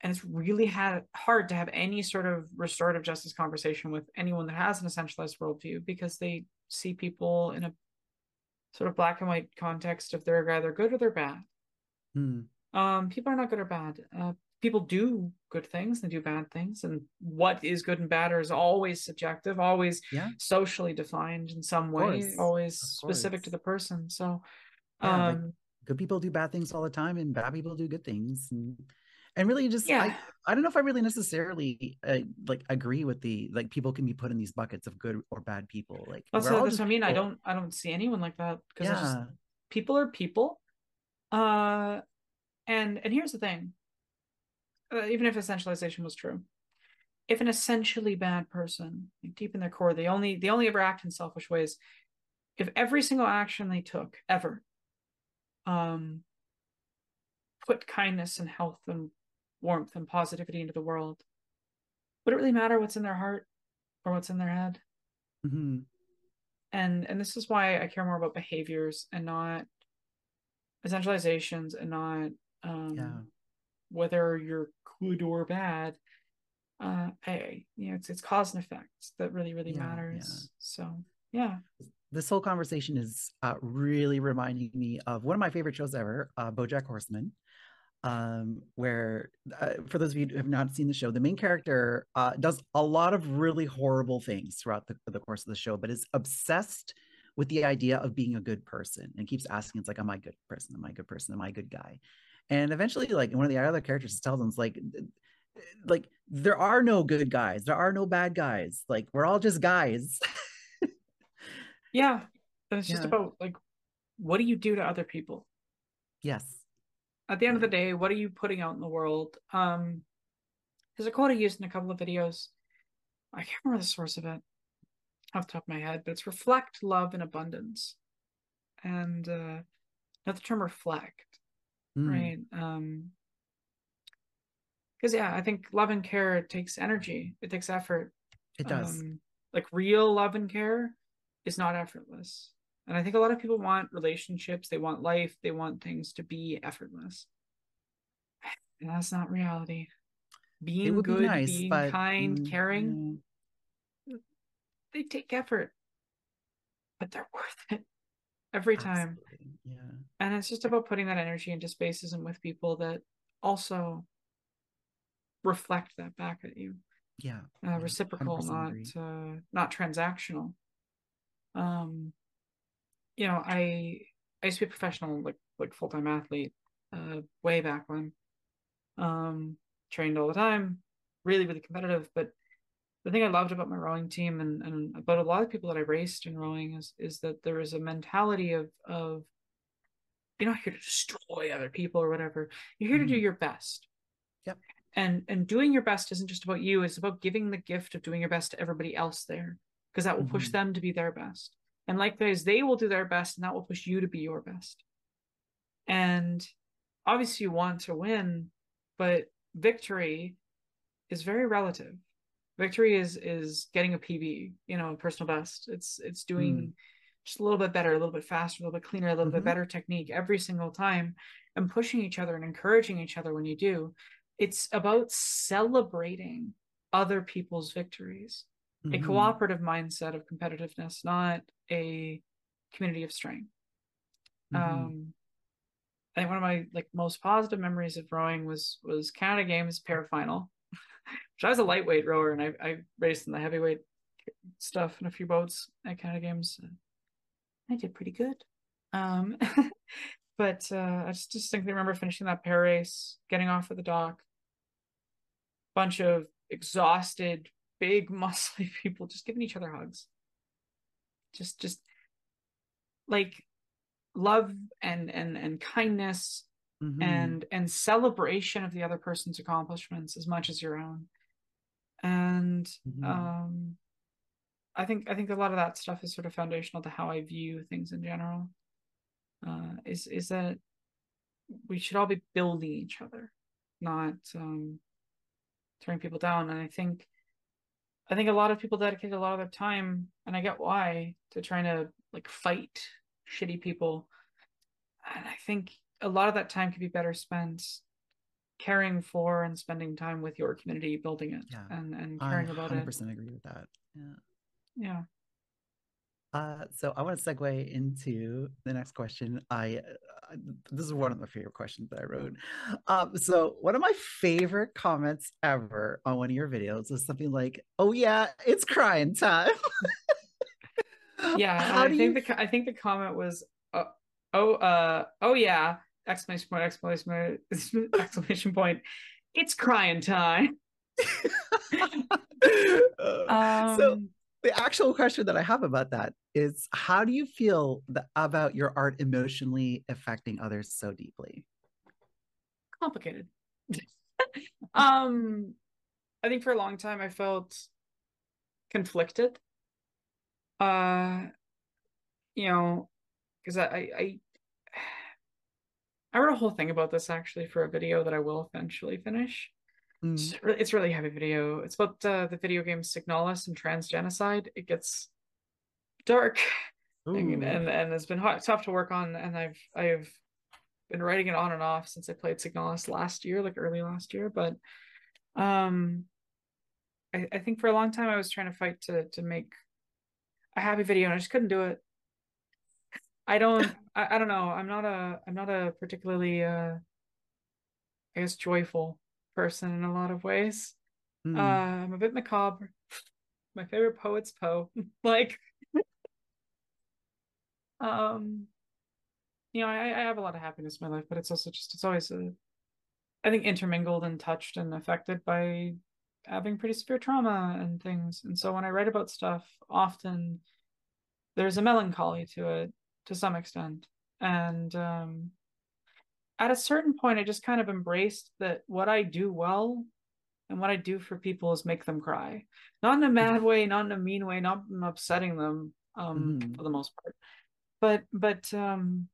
B: And it's really had hard to have any sort of restorative justice conversation with anyone that has an essentialized worldview because they see people in a sort of black and white context of they're either good or they're bad. Hmm. Um, people are not good or bad. Uh, people do good things and do bad things, and what is good and bad is always subjective, always yeah. socially defined in some way, always specific to the person. So, yeah, um, like
A: good people do bad things all the time, and bad people do good things. And and really just yeah. I, I don't know if I really necessarily uh, like agree with the like people can be put in these buckets of good or bad people. Like
B: that's, that's what I mean. People. I don't I don't see anyone like that because yeah. people are people. Uh, and and here's the thing. Uh, even if essentialization was true, if an essentially bad person, like deep in their core, they only they only ever act in selfish ways. If every single action they took ever, um, put kindness and health and warmth and positivity into the world, would it really matter what's in their heart or what's in their head? Mm-hmm. And and this is why I care more about behaviors and not essentializations and not um, yeah. whether you're good or bad. Uh, I you know it's it's cause and effect that really really yeah, matters. Yeah. So yeah.
A: This whole conversation is uh, really reminding me of one of my favorite shows ever, uh, BoJack Horseman um, where uh, for those of you who have not seen the show, the main character uh, does a lot of really horrible things throughout the, the course of the show, but is obsessed with the idea of being a good person and keeps asking, it's like, am I a good person? Am I a good person? Am I a good guy? And eventually, like one of the other characters tells him, it's like, like there are no good guys, there are no bad guys. Like we're all just guys.
B: yeah, it's just yeah. about like, what do you do to other people?
A: Yes
B: at the end of the day, what are you putting out in the world? Um, there's a quote I used in a couple of videos. I can't remember the source of it off the top of my head, but it's reflect, love, and abundance. And uh, not the term reflect, mm. right? Um, because yeah, I think love and care it takes energy, it takes effort.
A: It does. Um,
B: like real love and care is not effortless. And I think a lot of people want relationships, they want life, they want things to be effortless. And that's not reality. Being good, be nice, being but, kind, mm, caring, they take effort, but they're worth it every time.
A: Yeah.
B: And it's just about putting that energy into spaces and with people that also reflect that back at you.
A: Yeah.
B: Uh, reciprocal, not uh, not transactional. Um you know, I I used to be a professional, like like full time athlete, uh, way back when. Um, trained all the time, really really competitive. But the thing I loved about my rowing team and and about a lot of people that I raced in rowing is is that there is a mentality of of you're not here to destroy other people or whatever. You're here mm-hmm. to do mm-hmm. your best.
A: Yep.
B: And and doing your best isn't just about you. It's about giving the gift of doing your best to everybody else there, because that will mm-hmm. push them to be their best. And likewise, they will do their best, and that will push you to be your best. And obviously, you want to win, but victory is very relative. Victory is is getting a PB, you know, a personal best. It's it's doing mm. just a little bit better, a little bit faster, a little bit cleaner, a little mm-hmm. bit better technique every single time, and pushing each other and encouraging each other when you do. It's about celebrating other people's victories mm-hmm. a cooperative mindset of competitiveness, not a community of strength. Mm-hmm. Um, I think one of my like most positive memories of rowing was was Canada Games pair final, I was a lightweight rower and I I raced in the heavyweight stuff in a few boats at Canada Games. I did pretty good. Um, but uh, I just distinctly remember finishing that pair race, getting off at the dock, bunch of exhausted big muscly people just giving each other hugs just just like love and and and kindness mm-hmm. and and celebration of the other person's accomplishments as much as your own and mm-hmm. um i think i think a lot of that stuff is sort of foundational to how i view things in general uh is is that we should all be building each other not um tearing people down and i think I think a lot of people dedicate a lot of their time, and I get why, to trying to like fight shitty people. And I think a lot of that time could be better spent caring for and spending time with your community, building it, yeah. and and caring I about it. 100%
A: agree with that. Yeah.
B: Yeah.
A: Uh, so I want to segue into the next question. I uh, this is one of my favorite questions that I wrote. Um, so one of my favorite comments ever on one of your videos was something like, "Oh yeah, it's crying time."
B: yeah, I think you... the I think the comment was, uh, "Oh, uh, oh yeah!" Exclamation point! Exclamation point! Exclamation point! It's crying time.
A: um, so the actual question that I have about that is how do you feel about your art emotionally affecting others so deeply?
B: Complicated. um I think for a long time I felt conflicted. Uh you know, because I, I I wrote a whole thing about this actually for a video that I will eventually finish. Mm. It's, really, it's really heavy video. It's about uh, the video game Signalis and transgenocide. It gets dark and, and, and it's been hot, tough to work on. And I've I've been writing it on and off since I played Signalis last year, like early last year. But um, I, I think for a long time I was trying to fight to to make a happy video, and I just couldn't do it. I don't. I, I don't know. I'm not a. I'm not a particularly. Uh, I guess joyful person in a lot of ways. Mm. Uh, I'm a bit macabre. My favorite poet's Poe. like, um, you know, I, I have a lot of happiness in my life, but it's also just it's always a, I think intermingled and touched and affected by having pretty severe trauma and things. And so when I write about stuff, often there's a melancholy to it to some extent, and um, at a certain point, I just kind of embraced that what I do well and what I do for people is make them cry. Not in a mad way, not in a mean way, not upsetting them um, mm. for the most part. But but um,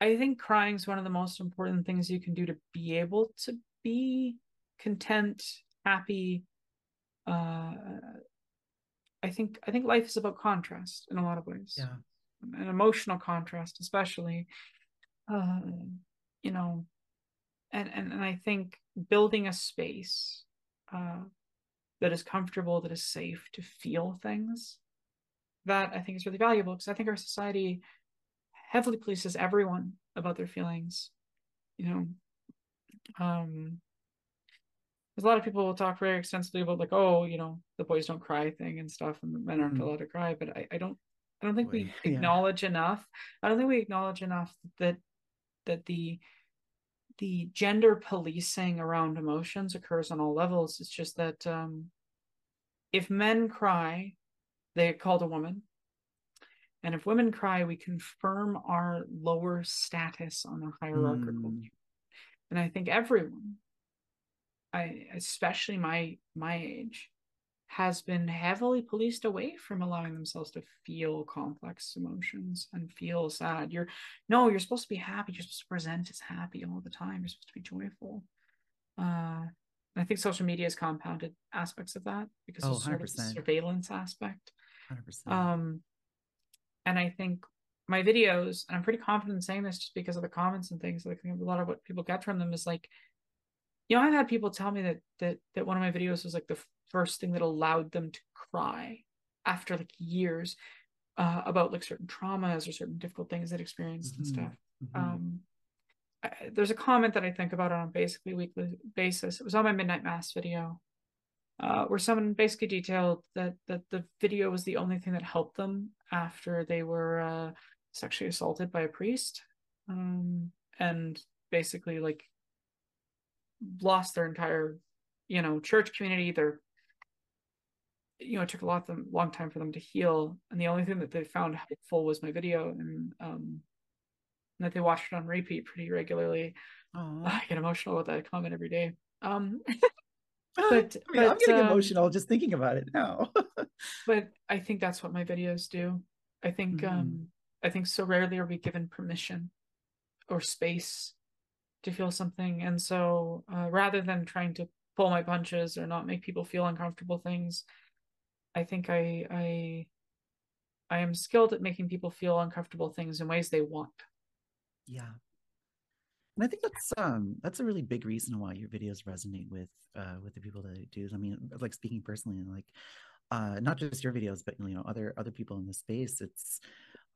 B: I think crying is one of the most important things you can do to be able to be content, happy. Uh, I think I think life is about contrast in a lot of ways.
A: Yeah.
B: An emotional contrast, especially. Uh, you know, and, and, and I think building a space uh, that is comfortable, that is safe to feel things, that I think is really valuable because I think our society heavily polices everyone about their feelings. You know, um, there's a lot of people will talk very extensively about like, oh, you know, the boys don't cry thing and stuff, and the men aren't mm. allowed to cry. But I, I don't, I don't think we yeah. acknowledge enough. I don't think we acknowledge enough that that the the gender policing around emotions occurs on all levels. It's just that um, if men cry, they get called a woman. And if women cry, we confirm our lower status on a hierarchical. Mm. And I think everyone, I especially my my age, has been heavily policed away from allowing themselves to feel complex emotions and feel sad. You're no, you're supposed to be happy. You're supposed to present as happy all the time. You're supposed to be joyful. Uh, I think social media has compounded aspects of that because oh, sort of the surveillance aspect. 100%. Um, and I think my videos, and I'm pretty confident in saying this just because of the comments and things. Like a lot of what people get from them is like, you know, I've had people tell me that that that one of my videos was like the first thing that allowed them to cry after like years uh, about like certain traumas or certain difficult things they experienced mm-hmm. and stuff. Mm-hmm. Um, I, there's a comment that I think about on a basically weekly basis. It was on my midnight mass video, uh, where someone basically detailed that that the video was the only thing that helped them after they were uh, sexually assaulted by a priest, um, and basically like lost their entire, you know, church community, their you know, it took a lot of them long time for them to heal. And the only thing that they found helpful was my video and um and that they watched it on repeat pretty regularly. Aww. I get emotional with that comment every day. Um but,
A: I mean, but I'm getting um, emotional just thinking about it now.
B: but I think that's what my videos do. I think mm-hmm. um I think so rarely are we given permission or space to feel something. And so uh, rather than trying to pull my punches or not make people feel uncomfortable things. I think I I I am skilled at making people feel uncomfortable things in ways they want.
A: Yeah. And I think that's um that's a really big reason why your videos resonate with uh with the people that do. I mean, like speaking personally, like uh not just your videos, but you know, other other people in the space. It's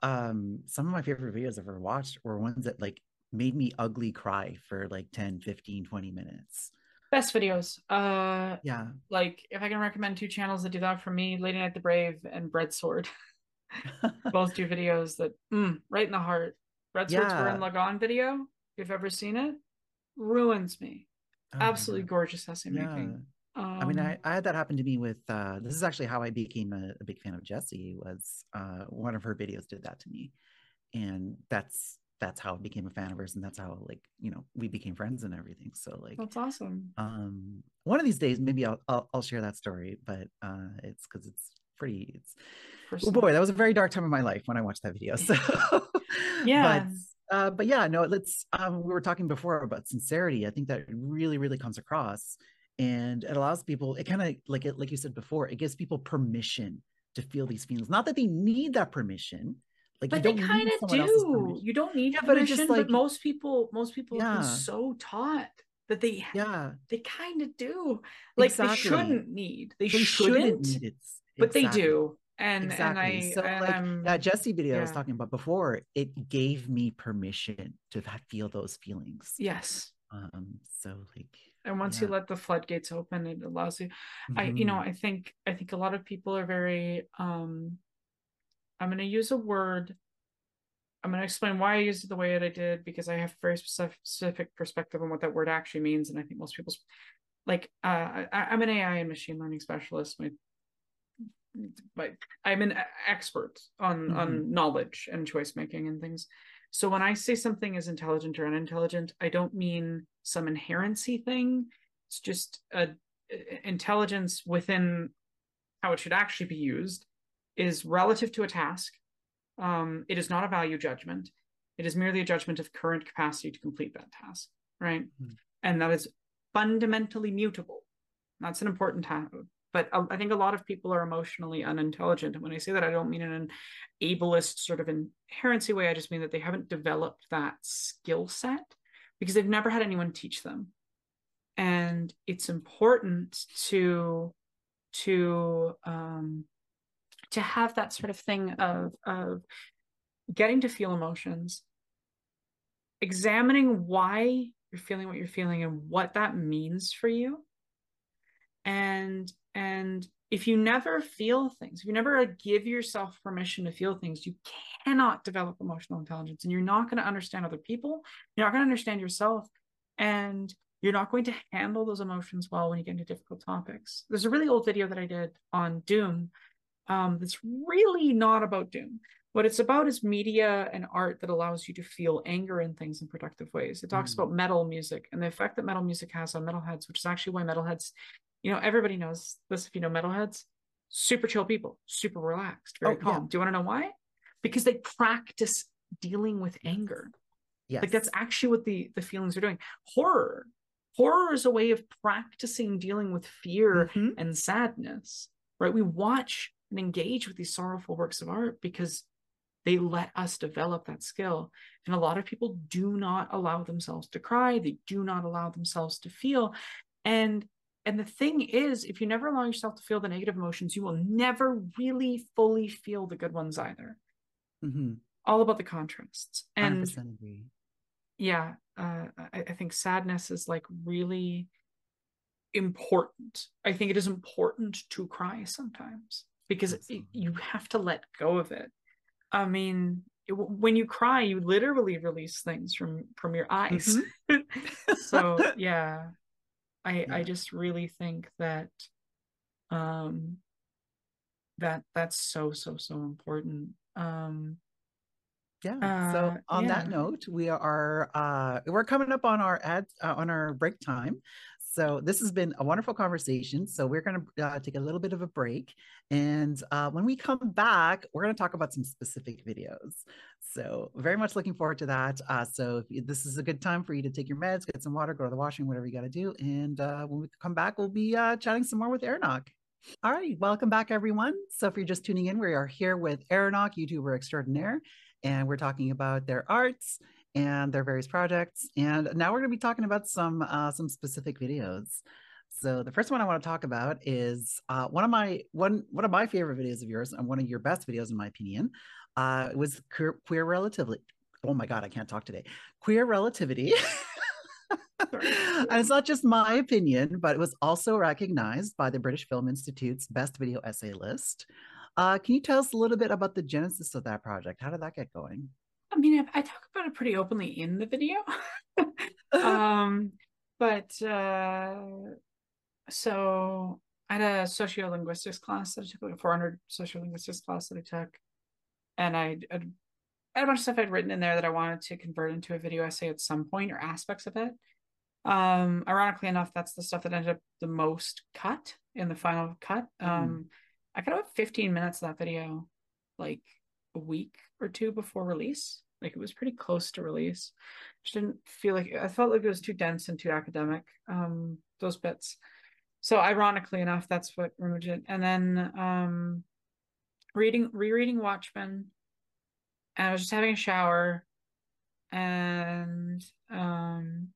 A: um some of my favorite videos I've ever watched were ones that like made me ugly cry for like 10, 15, 20 minutes.
B: Best videos. Uh
A: yeah.
B: Like if I can recommend two channels that do that for me, Lady Knight the Brave and Bread Sword. Both do videos that mm, right in the heart. Bread Sword's yeah. Gurren Lagann video, if you've ever seen it, ruins me. Oh, Absolutely gorgeous essay yeah. making.
A: Um, I mean, I, um, I, had that happen to me with uh, this is actually how I became a, a big fan of Jessie. Was uh, one of her videos did that to me, and that's that's how I became a fan of hers, and that's how like you know we became friends and everything. So like
B: that's awesome.
A: Um, one of these days, maybe I'll I'll, I'll share that story, but uh, it's because it's pretty. It's oh boy, that was a very dark time of my life when I watched that video. So
B: yeah.
A: But, uh, but yeah, no, let's. Um, we were talking before about sincerity. I think that really, really comes across, and it allows people. It kind of like it, like you said before, it gives people permission to feel these feelings. Not that they need that permission.
B: Like, but they kind of do. You don't need yeah, permission, but, just, like, most people, most people yeah. been so taught that they
A: yeah
B: they kind of do. Like exactly. they shouldn't need. They, they shouldn't, shouldn't need. But exactly. they do and exactly. and I
A: so and like I'm, that Jessie video yeah. I was talking about before, it gave me permission to feel those feelings.
B: Yes.
A: Um. So like,
B: and once yeah. you let the floodgates open, it allows you. Mm-hmm. I you know mm-hmm. I think I think a lot of people are very um. I'm going to use a word. I'm going to explain why I used it the way that I did because I have a very specific perspective on what that word actually means, and I think most people's like uh, I, am an AI and machine learning specialist. My like I'm an expert on mm-hmm. on knowledge and choice making and things. So when I say something is intelligent or unintelligent, I don't mean some inherency thing. It's just a, a intelligence within how it should actually be used is relative to a task. Um, it is not a value judgment. It is merely a judgment of current capacity to complete that task, right? Mm-hmm. And that is fundamentally mutable. That's an important ta- but I think a lot of people are emotionally unintelligent. And when I say that, I don't mean in an ableist sort of inherency way. I just mean that they haven't developed that skill set because they've never had anyone teach them. And it's important to to um, to have that sort of thing of of getting to feel emotions, examining why you're feeling what you're feeling and what that means for you and and if you never feel things, if you never give yourself permission to feel things, you cannot develop emotional intelligence and you're not going to understand other people. You're not going to understand yourself. And you're not going to handle those emotions well when you get into difficult topics. There's a really old video that I did on Doom um, that's really not about Doom. What it's about is media and art that allows you to feel anger in things in productive ways. It talks mm. about metal music and the effect that metal music has on metalheads, which is actually why metalheads you know, everybody knows this if you know metalheads, super chill people, super relaxed, very oh, calm. Yeah. Do you want to know why? Because they practice dealing with anger. Yes. Like that's actually what the the feelings are doing. Horror. Horror is a way of practicing dealing with fear mm-hmm. and sadness. Right? We watch and engage with these sorrowful works of art because they let us develop that skill. And a lot of people do not allow themselves to cry. They do not allow themselves to feel. And and the thing is, if you never allow yourself to feel the negative emotions, you will never really fully feel the good ones either. Mm-hmm. All about the contrasts. And yeah, uh, I, I think sadness is like really important. I think it is important to cry sometimes because it, you have to let go of it. I mean, it, when you cry, you literally release things from from your eyes. Mm-hmm. so yeah, I yeah. I just really think that um that that's so so so important. Um
A: yeah. So uh, on yeah. that note, we are uh we're coming up on our ad uh, on our break time. So this has been a wonderful conversation. So we're going to uh, take a little bit of a break, and uh, when we come back, we're going to talk about some specific videos. So very much looking forward to that. Uh, so you, this is a good time for you to take your meds, get some water, go to the washroom, whatever you got to do. And uh, when we come back, we'll be uh, chatting some more with Aranock. All right, welcome back, everyone. So if you're just tuning in, we are here with Aranock, YouTuber extraordinaire, and we're talking about their arts and their various projects. And now we're going to be talking about some uh, some specific videos. So the first one I want to talk about is uh, one of my one one of my favorite videos of yours, and one of your best videos in my opinion. Uh, it was queer, queer relativity. Oh my god, I can't talk today. Queer relativity. and it's not just my opinion, but it was also recognized by the British Film Institute's Best Video Essay list. Uh, can you tell us a little bit about the genesis of that project? How did that get going?
B: I mean, I, talk about it pretty openly in the video. um, but uh, so I had a sociolinguistics class that I took, like a 400 sociolinguistics class that I took. And I, I had a bunch of stuff I'd written in there that I wanted to convert into a video essay at some point or aspects of it. Um, ironically enough, that's the stuff that ended up the most cut in the final cut. Mm. Um, I cut about 15 minutes of that video, like a week or two before release. Like it was pretty close to release. Just didn't feel like I felt like it was too dense and too academic. Um, those bits. So ironically enough, that's what removed it. And then um, reading, rereading Watchmen, and I was just having a shower, and um,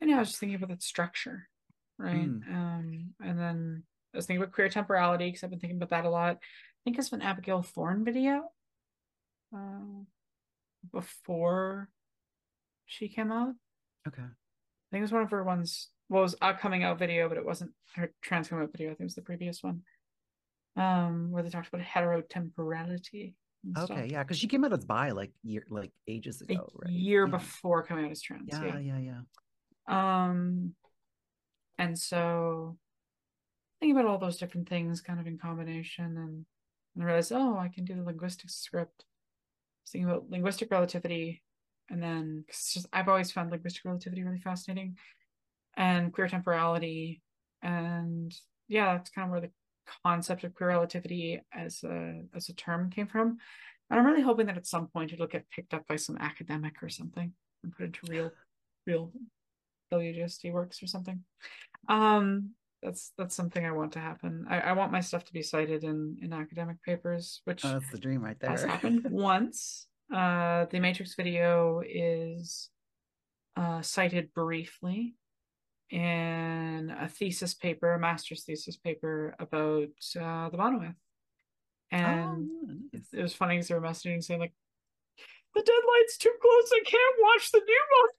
B: and yeah, I was just thinking about that structure, right? Mm. Um, and then I was thinking about queer temporality because I've been thinking about that a lot. I think it's an Abigail Thorn video uh, before she came out.
A: Okay. I
B: think it was one of her ones. Well, it was a coming out video, but it wasn't her trans coming out video. I think it was the previous one, um, where they talked about heterotemporality.
A: Okay, stuff. yeah, because she came out as bi like year like ages ago,
B: a right? Year yeah. before coming out as trans.
A: Yeah, yeah, yeah, yeah.
B: Um, and so think about all those different things kind of in combination and, and realize, oh, I can do the linguistics script. Thinking about linguistic relativity, and then just I've always found linguistic relativity really fascinating, and queer temporality, and yeah, that's kind of where the concept of queer relativity as a as a term came from. And I'm really hoping that at some point it'll get picked up by some academic or something and put into real real WGSD works or something. Um, that's that's something I want to happen. I, I want my stuff to be cited in in academic papers, which
A: oh, that's the dream right there.
B: Has happened once. Uh, the Matrix video is uh, cited briefly in a thesis paper, a master's thesis paper about uh, the monolith. And oh, nice. it was funny because they were messaging saying like, "The deadline's too close. I can't watch the new monolith."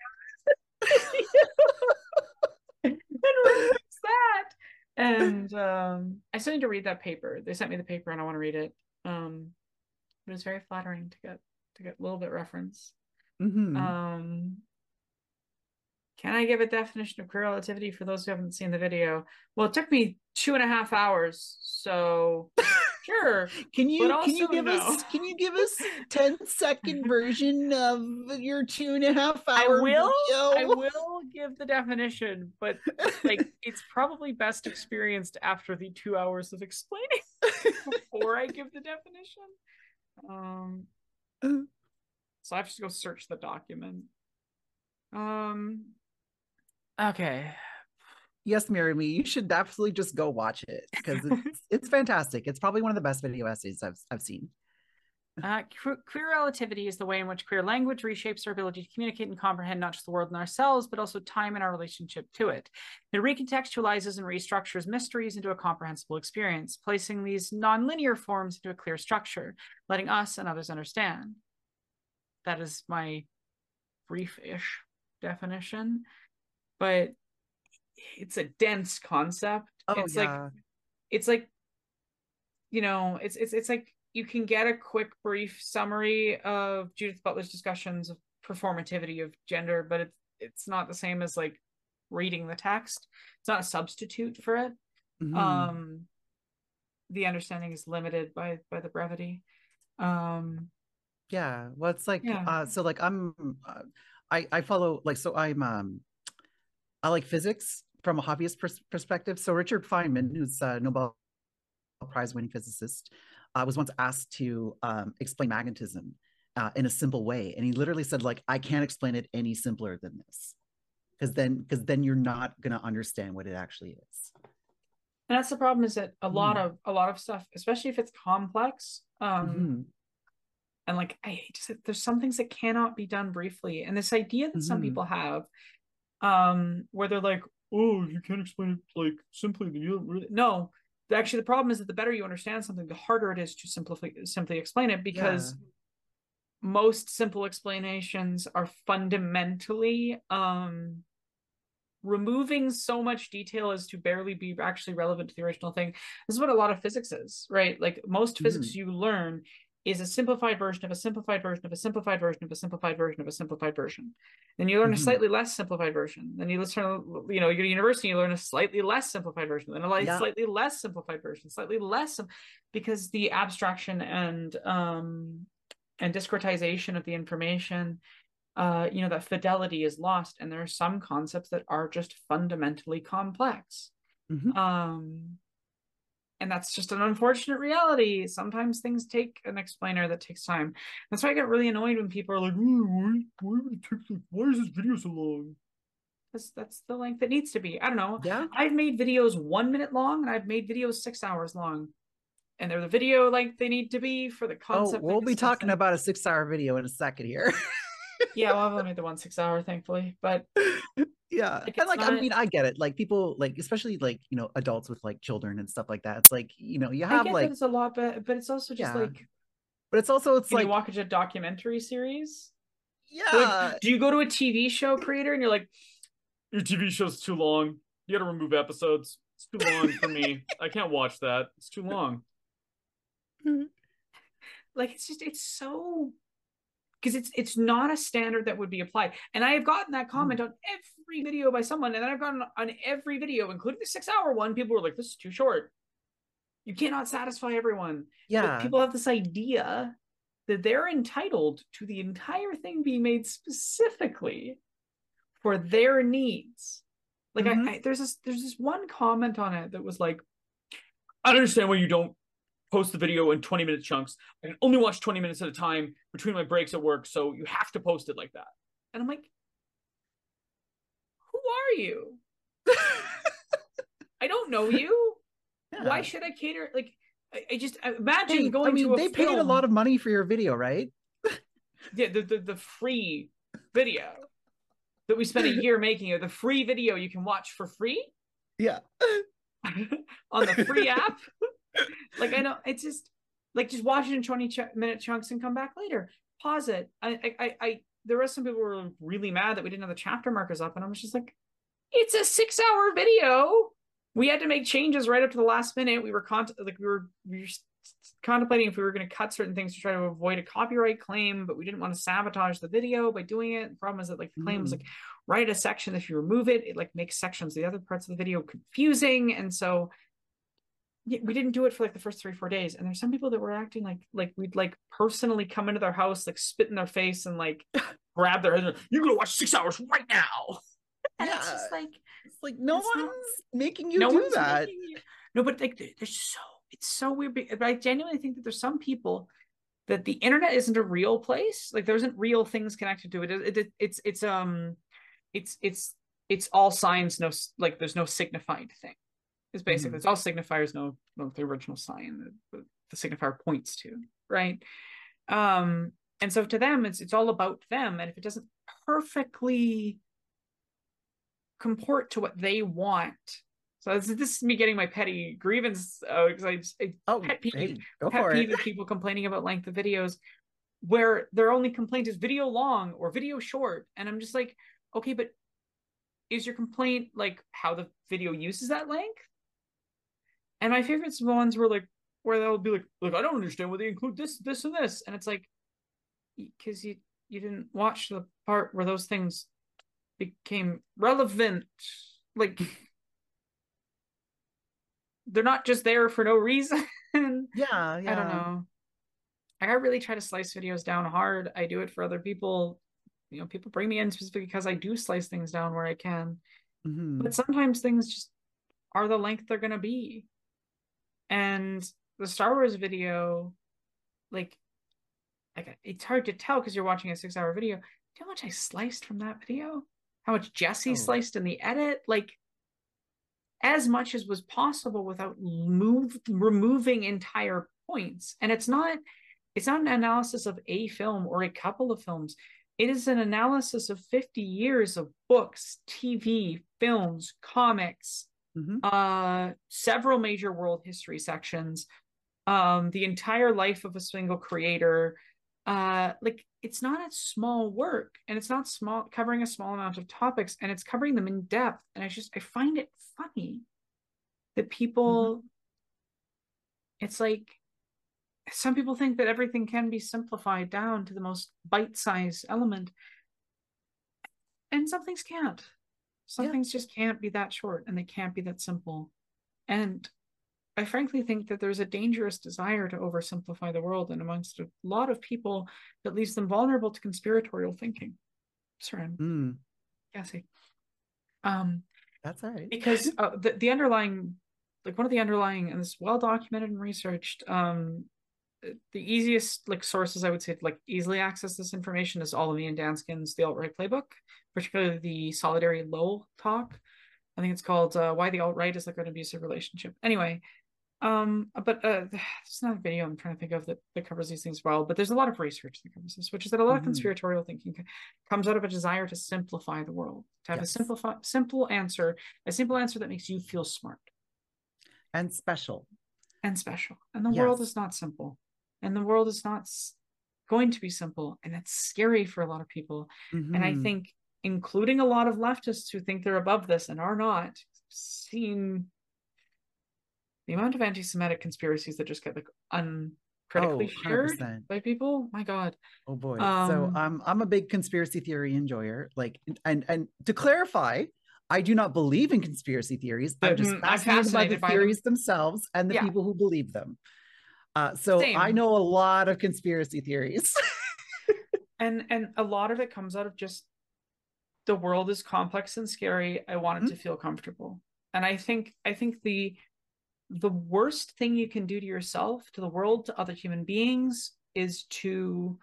B: and that. And um, I still need to read that paper. They sent me the paper, and I want to read it. Um, it was very flattering to get to get a little bit reference. Mm-hmm. Um, can I give a definition of queer relativity for those who haven't seen the video? Well, it took me two and a half hours, so Sure.
A: Can you can you give no. us can you give us 10 second version of your two and a half hour
B: I will video? I will give the definition, but like it's probably best experienced after the two hours of explaining before I give the definition. Um so I have to go search the document. Um okay
A: yes, marry me. You should definitely just go watch it because it's it's fantastic. It's probably one of the best video essays I've I've seen.
B: Uh, queer relativity is the way in which queer language reshapes our ability to communicate and comprehend not just the world and ourselves, but also time and our relationship to it. It recontextualizes and restructures mysteries into a comprehensible experience, placing these nonlinear forms into a clear structure, letting us and others understand. That is my brief-ish definition. But it's a dense concept. Oh, it's yeah. like it's like you know, it's it's it's like you can get a quick brief summary of Judith Butler's discussions of performativity of gender, but it's it's not the same as like reading the text. It's not a substitute for it. Mm-hmm. Um the understanding is limited by by the brevity. Um
A: yeah, well it's like yeah. uh so like I'm uh, I I follow like so I'm um I like physics from a hobbyist pers- perspective. So Richard Feynman, who's a Nobel Prize winning physicist, uh, was once asked to um, explain magnetism uh, in a simple way, and he literally said, "Like I can't explain it any simpler than this." because then because then you're not going to understand what it actually is
B: and that's the problem is that a mm. lot of a lot of stuff especially if it's complex um mm-hmm. and like i hate to say there's some things that cannot be done briefly and this idea that mm-hmm. some people have um where they're like oh you can't explain it like simply you really no actually the problem is that the better you understand something the harder it is to simplify simply explain it because yeah most simple explanations are fundamentally um removing so much detail as to barely be actually relevant to the original thing. This is what a lot of physics is, right? Like most mm-hmm. physics you learn is a simplified version of a simplified version of a simplified version of a simplified version of a simplified version. Then you learn mm-hmm. a slightly less simplified version. Then you listen, you know, you go to university, you learn a slightly less simplified version, then a yeah. slightly less simplified version, slightly less, because the abstraction and um and discretization of the information uh, you know, that fidelity is lost. And there are some concepts that are just fundamentally complex. Mm-hmm. Um, and that's just an unfortunate reality. Sometimes things take an explainer that takes time. That's why I get really annoyed when people are like, why, why, why is this video so long? That's that's the length it needs to be. I don't know.
A: Yeah.
B: I've made videos one minute long and I've made videos six hours long. And they're the video length they need to be for the oh, concept.
A: Oh, we'll be talking about a six hour video in a second here.
B: yeah, well, I've only made the one six hour, thankfully. But
A: yeah, like, and like not... I mean, I get it. Like people, like especially like you know adults with like children and stuff like that. It's like you know you have like
B: it's a lot, but but it's also just yeah. like.
A: But it's also it's like
B: you watch a documentary series.
A: Yeah.
B: Like, do you go to a TV show creator and you're like, your TV show's too long. You got to remove episodes. It's too long for me. I can't watch that. It's too long. Mm-hmm. like it's just it's so because it's it's not a standard that would be applied. And I have gotten that comment mm. on every video by someone, and then I've gotten on every video, including the six hour one. People were like, "This is too short. You cannot satisfy everyone."
A: Yeah, but
B: people have this idea that they're entitled to the entire thing being made specifically for their needs. Like, mm-hmm. I, I there's this there's this one comment on it that was like, "I understand why you don't post the video in 20 minute chunks. I can only watch 20 minutes at a time between my breaks at work, so you have to post it like that. And I'm like, who are you? I don't know you. Yeah. Why should I cater? Like, I, I just imagine hey, going. I mean,
A: they
B: film.
A: paid a lot of money for your video, right?
B: yeah, the, the the free video that we spent a year making, or the free video you can watch for free.
A: Yeah.
B: on the free app like I know it's just like just watch it in 20 ch- minute chunks and come back later. Pause it. I, I, I, there were some people who were really mad that we didn't have the chapter markers up, and I was just like, it's a six hour video. We had to make changes right up to the last minute. We were con- like we were we were contemplating if we were going to cut certain things to try to avoid a copyright claim, but we didn't want to sabotage the video by doing it. The problem is that like the claim mm. was like write a section. If you remove it, it like makes sections the other parts of the video confusing, and so we didn't do it for like the first three four days and there's some people that were acting like like we'd like personally come into their house like spit in their face and like grab their head you're gonna watch six hours right now. And yeah. it's just like
A: it's like no it's one's not, making you no do that.
B: you, no but like there's so it's so weird but i genuinely think that there's some people that the internet isn't a real place. Like there isn't real things connected to it, it, it it's it's um it's it's it's all signs no like there's no signified thing is basically mm-hmm. it's all signifiers no no the original sign that the signifier points to right? Um and so to them it's it's all about them and if it doesn't perfectly comport to what they want so this, this is me getting my petty grievance because uh, I, I
A: oh, pet peeve, hey,
B: pet peeve of people complaining about length of videos where their only complaint is video long or video short and i'm just like okay but is your complaint like how the video uses that length and my favorite ones were like where they'll be like, "Look, I don't understand why they include this, this, and this," and it's like, because you you didn't watch the part where those things became relevant. Like, they're not just there for no reason.
A: yeah, yeah. I
B: don't know. I really try to slice videos down hard. I do it for other people. You know, people bring me in specifically because I do slice things down where I can. mm-hmm. but sometimes things just are the length they're going to be and the star wars video like like it's hard to tell because you're watching a six hour video. Do you know how much i sliced from that video? How much jessie oh. sliced in the edit? Like as much as was possible without move removing entire points. And it's not it's not an analysis of a film or a couple of films. It is an analysis of 50 years of books tv films comics mm-hmm. uh, several major world history sections um, the entire life of a single creator uh, like it's not a small work and it's not small covering a small amount of topics and it's covering them in depth and i just i find it funny that people mm-hmm. it's like some people think that everything can be simplified down to the most bite-sized element and some things can't some yeah. things just can't be that short and they can't be that simple and i frankly think that there's a dangerous desire to oversimplify the world and amongst a lot of people that leaves them vulnerable to conspiratorial thinking sorry mm. Cassie. um
A: that's all right
B: because uh, the, the underlying like one of the underlying and this well documented and researched um the easiest like sources I would say to like easily access this information is all of Ian Danskin's The Alt-Right Playbook, particularly the Solidary Low talk. I think it's called uh, Why the Alt-Right is Like an Abusive Relationship. Anyway, um, but uh, there's another video I'm trying to think of that, that covers these things well, but there's a lot of research that covers this, which is that a lot mm-hmm. of conspiratorial thinking comes out of a desire to simplify the world, to have yes. a simple, simple answer, a simple answer that makes you feel smart
A: and special
B: and special. And the yes. world is not simple and the world is not going to be simple and it's scary for a lot of people mm-hmm. and i mm-hmm. think including a lot of leftists who think they're above this and are not seen the amount of anti-semitic conspiracies that just get like uncritically oh, shared by people my god
A: oh boy um, so um, i'm a big conspiracy theory enjoyer like and and to clarify I do not believe in conspiracy theories. I'm just fascinated, mm-hmm. I'm fascinated by the by theories them. themselves and the yeah. people who believe them. Uh, so Same. I know a lot of conspiracy theories.
B: and and a lot of it comes out of just the world is complex and scary. I want it mm-hmm. to feel comfortable. And I think I think the the worst thing you can do to yourself, to the world, to other human beings is to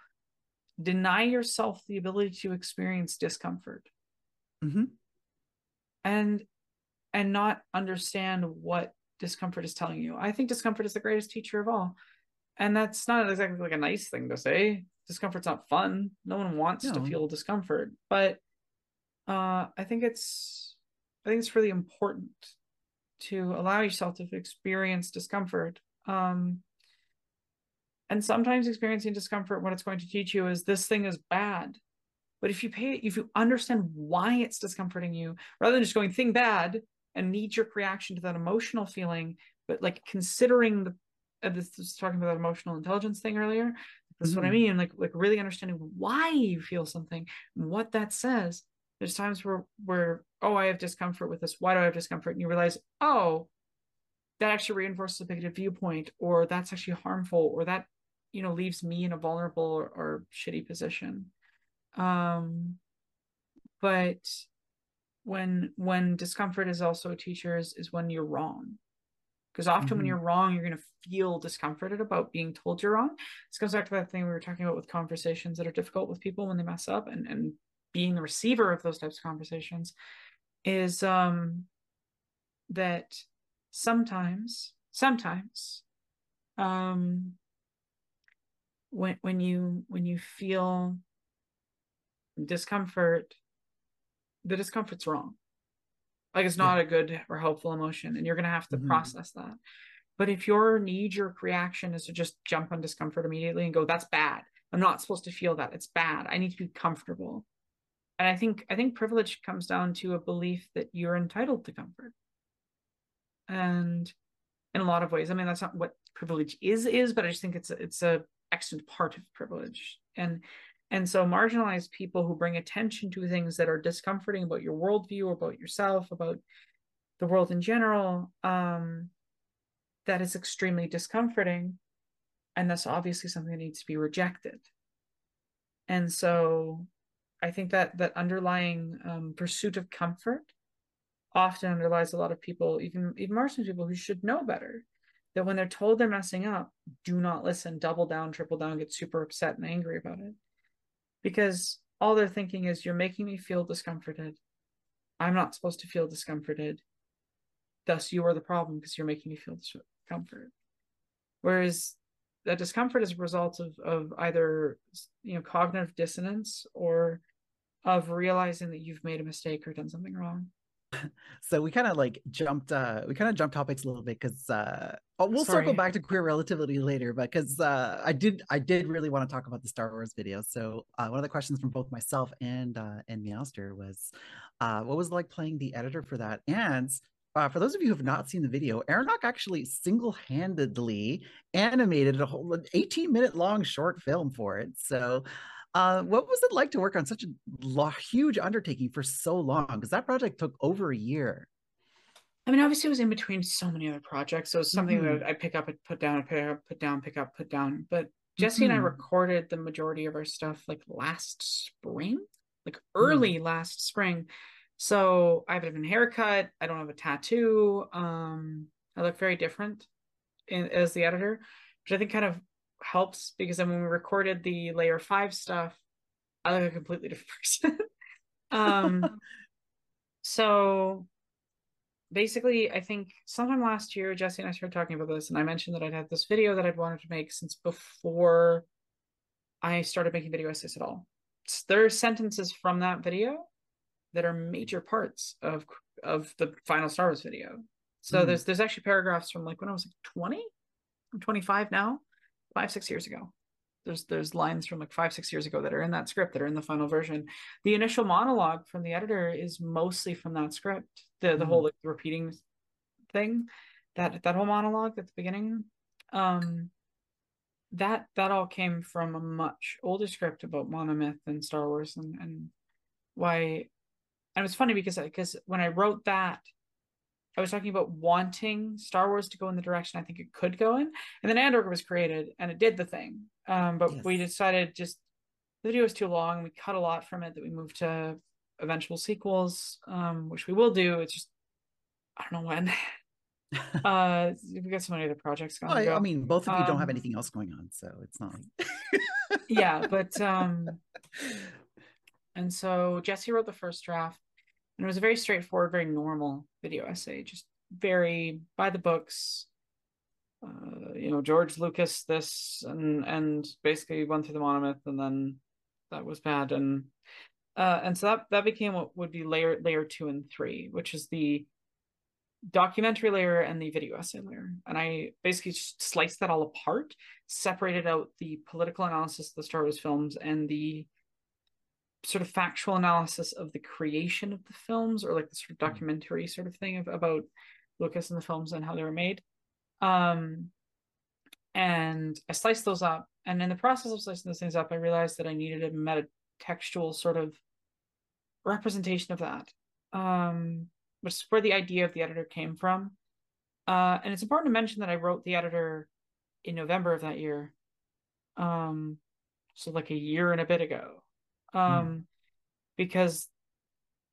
B: deny yourself the ability to experience discomfort. Mm-hmm. And and not understand what discomfort is telling you. I think discomfort is the greatest teacher of all. And that's not exactly like a nice thing to say. Discomfort's not fun. No one wants no. to feel discomfort, but uh, I think it's I think it's really important to allow yourself to experience discomfort. Um, and sometimes experiencing discomfort, what it's going to teach you is this thing is bad. But if you pay, if you understand why it's discomforting you, rather than just going thing bad, a knee-jerk reaction to that emotional feeling but like considering the uh, this was talking about that emotional intelligence thing earlier this mm-hmm. is what i mm-hmm. mean like like really understanding why you feel something and what that says there's times where where oh i have discomfort with this why do i have discomfort and you realize oh that actually reinforces a bigoted viewpoint or that's actually harmful or that you know leaves me in a vulnerable or, or shitty position um but when when discomfort is also a teacher is, is when you're wrong because often mm-hmm. when you're wrong you're going to feel discomforted about being told you're wrong this goes back to that thing we were talking about with conversations that are difficult with people when they mess up and and being the receiver of those types of conversations is um that sometimes sometimes um when when you when you feel discomfort the discomfort's wrong. Like it's not yeah. a good or helpful emotion, and you're gonna have to mm-hmm. process that. But if your knee jerk reaction is to just jump on discomfort immediately and go, that's bad. I'm not supposed to feel that. It's bad. I need to be comfortable. And I think I think privilege comes down to a belief that you're entitled to comfort. And in a lot of ways, I mean that's not what privilege is is, but I just think it's a, it's a excellent part of privilege. And and so, marginalized people who bring attention to things that are discomforting about your worldview, about yourself, about the world in general, um, that is extremely discomforting. And that's obviously something that needs to be rejected. And so, I think that that underlying um, pursuit of comfort often underlies a lot of people, even even Marston people who should know better. That when they're told they're messing up, do not listen, double down, triple down, get super upset and angry about it. Because all they're thinking is you're making me feel discomforted. I'm not supposed to feel discomforted. Thus, you are the problem because you're making me feel discomfort. Whereas that discomfort is a result of, of either you know cognitive dissonance or of realizing that you've made a mistake or done something wrong
A: so we kind of like jumped uh we kind of jumped topics a little bit because uh oh, we'll Sorry. circle back to queer relativity later but because uh i did i did really want to talk about the star wars video so uh, one of the questions from both myself and uh and meowster was uh what was like playing the editor for that and uh, for those of you who have not seen the video, Aranock actually single-handedly animated a whole 18 minute long short film for it. So uh, what was it like to work on such a huge undertaking for so long? Because that project took over a year.
B: I mean, obviously, it was in between so many other projects, so it's something mm-hmm. that I pick up and put down, pick up, put down, pick up, put down. But Jessie mm-hmm. and I mm-hmm. recorded the majority of our stuff like last spring, like mm. early mm-hmm. last spring. So I have a different haircut. I don't have a tattoo. Um, I look very different in, as the editor, which I think kind of helps because then when we recorded the layer five stuff, I look a completely different person. um, so basically, I think sometime last year, Jessie and I started talking about this, and I mentioned that I'd had this video that I'd wanted to make since before I started making video essays at all. There are sentences from that video that are major parts of of the final Star Wars video. So mm. there's there's actually paragraphs from like when I was like 20, I'm 25 now, five, six years ago. There's there's lines from like five, six years ago that are in that script that are in the final version. The initial monologue from the editor is mostly from that script. The the mm. whole like repeating thing, that that whole monologue at the beginning. Um that that all came from a much older script about monomyth and Star Wars and, and why and it was funny because because when I wrote that, I was talking about wanting Star Wars to go in the direction I think it could go in, and then Andor was created and it did the thing. Um, but yes. we decided just the video was too long. We cut a lot from it that we moved to eventual sequels, um, which we will do. It's just I don't know when. uh we got so many other projects going.
A: Well, I, I mean, both of you um, don't have um, anything else going on, so it's not.
B: Like... yeah, but um, and so Jessie wrote the first draft. And it was a very straightforward, very normal video essay, just very by the books. Uh, you know, George Lucas this and and basically went through the monomyth and then that was bad. And uh, and so that that became what would be layer layer two and three, which is the documentary layer and the video essay layer. And I basically sliced that all apart, separated out the political analysis of the Star Wars films and the sort of factual analysis of the creation of the films or like the sort of mm-hmm. documentary sort of thing of, about Lucas and the films and how they were made. Um, and I sliced those up. And in the process of slicing those things up, I realized that I needed a metatextual sort of representation of that, um, which is where the idea of the editor came from. Uh, and it's important to mention that I wrote the editor in November of that year. Um, so like a year and a bit ago. Hmm. um mm. because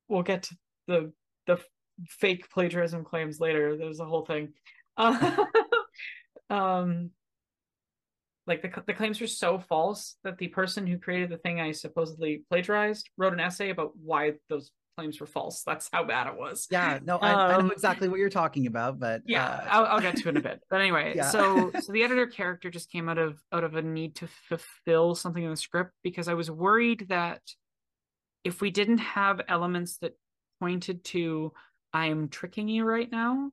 B: we'll get to the the fake plagiarism claims later there's a whole thing uh, um like the, the claims were so false that the person who created the thing i supposedly plagiarized wrote an essay about why those claims were false. That's how bad it was.
A: Yeah no i, um, I know um, exactly what you're talking about but
B: yeah uh... I'll, I'll, get to it in a bit. But anyway yeah. so so the editor character just came out of out of a need to fulfill something in the script because i was worried that if we didn't have elements that pointed to i am tricking you right now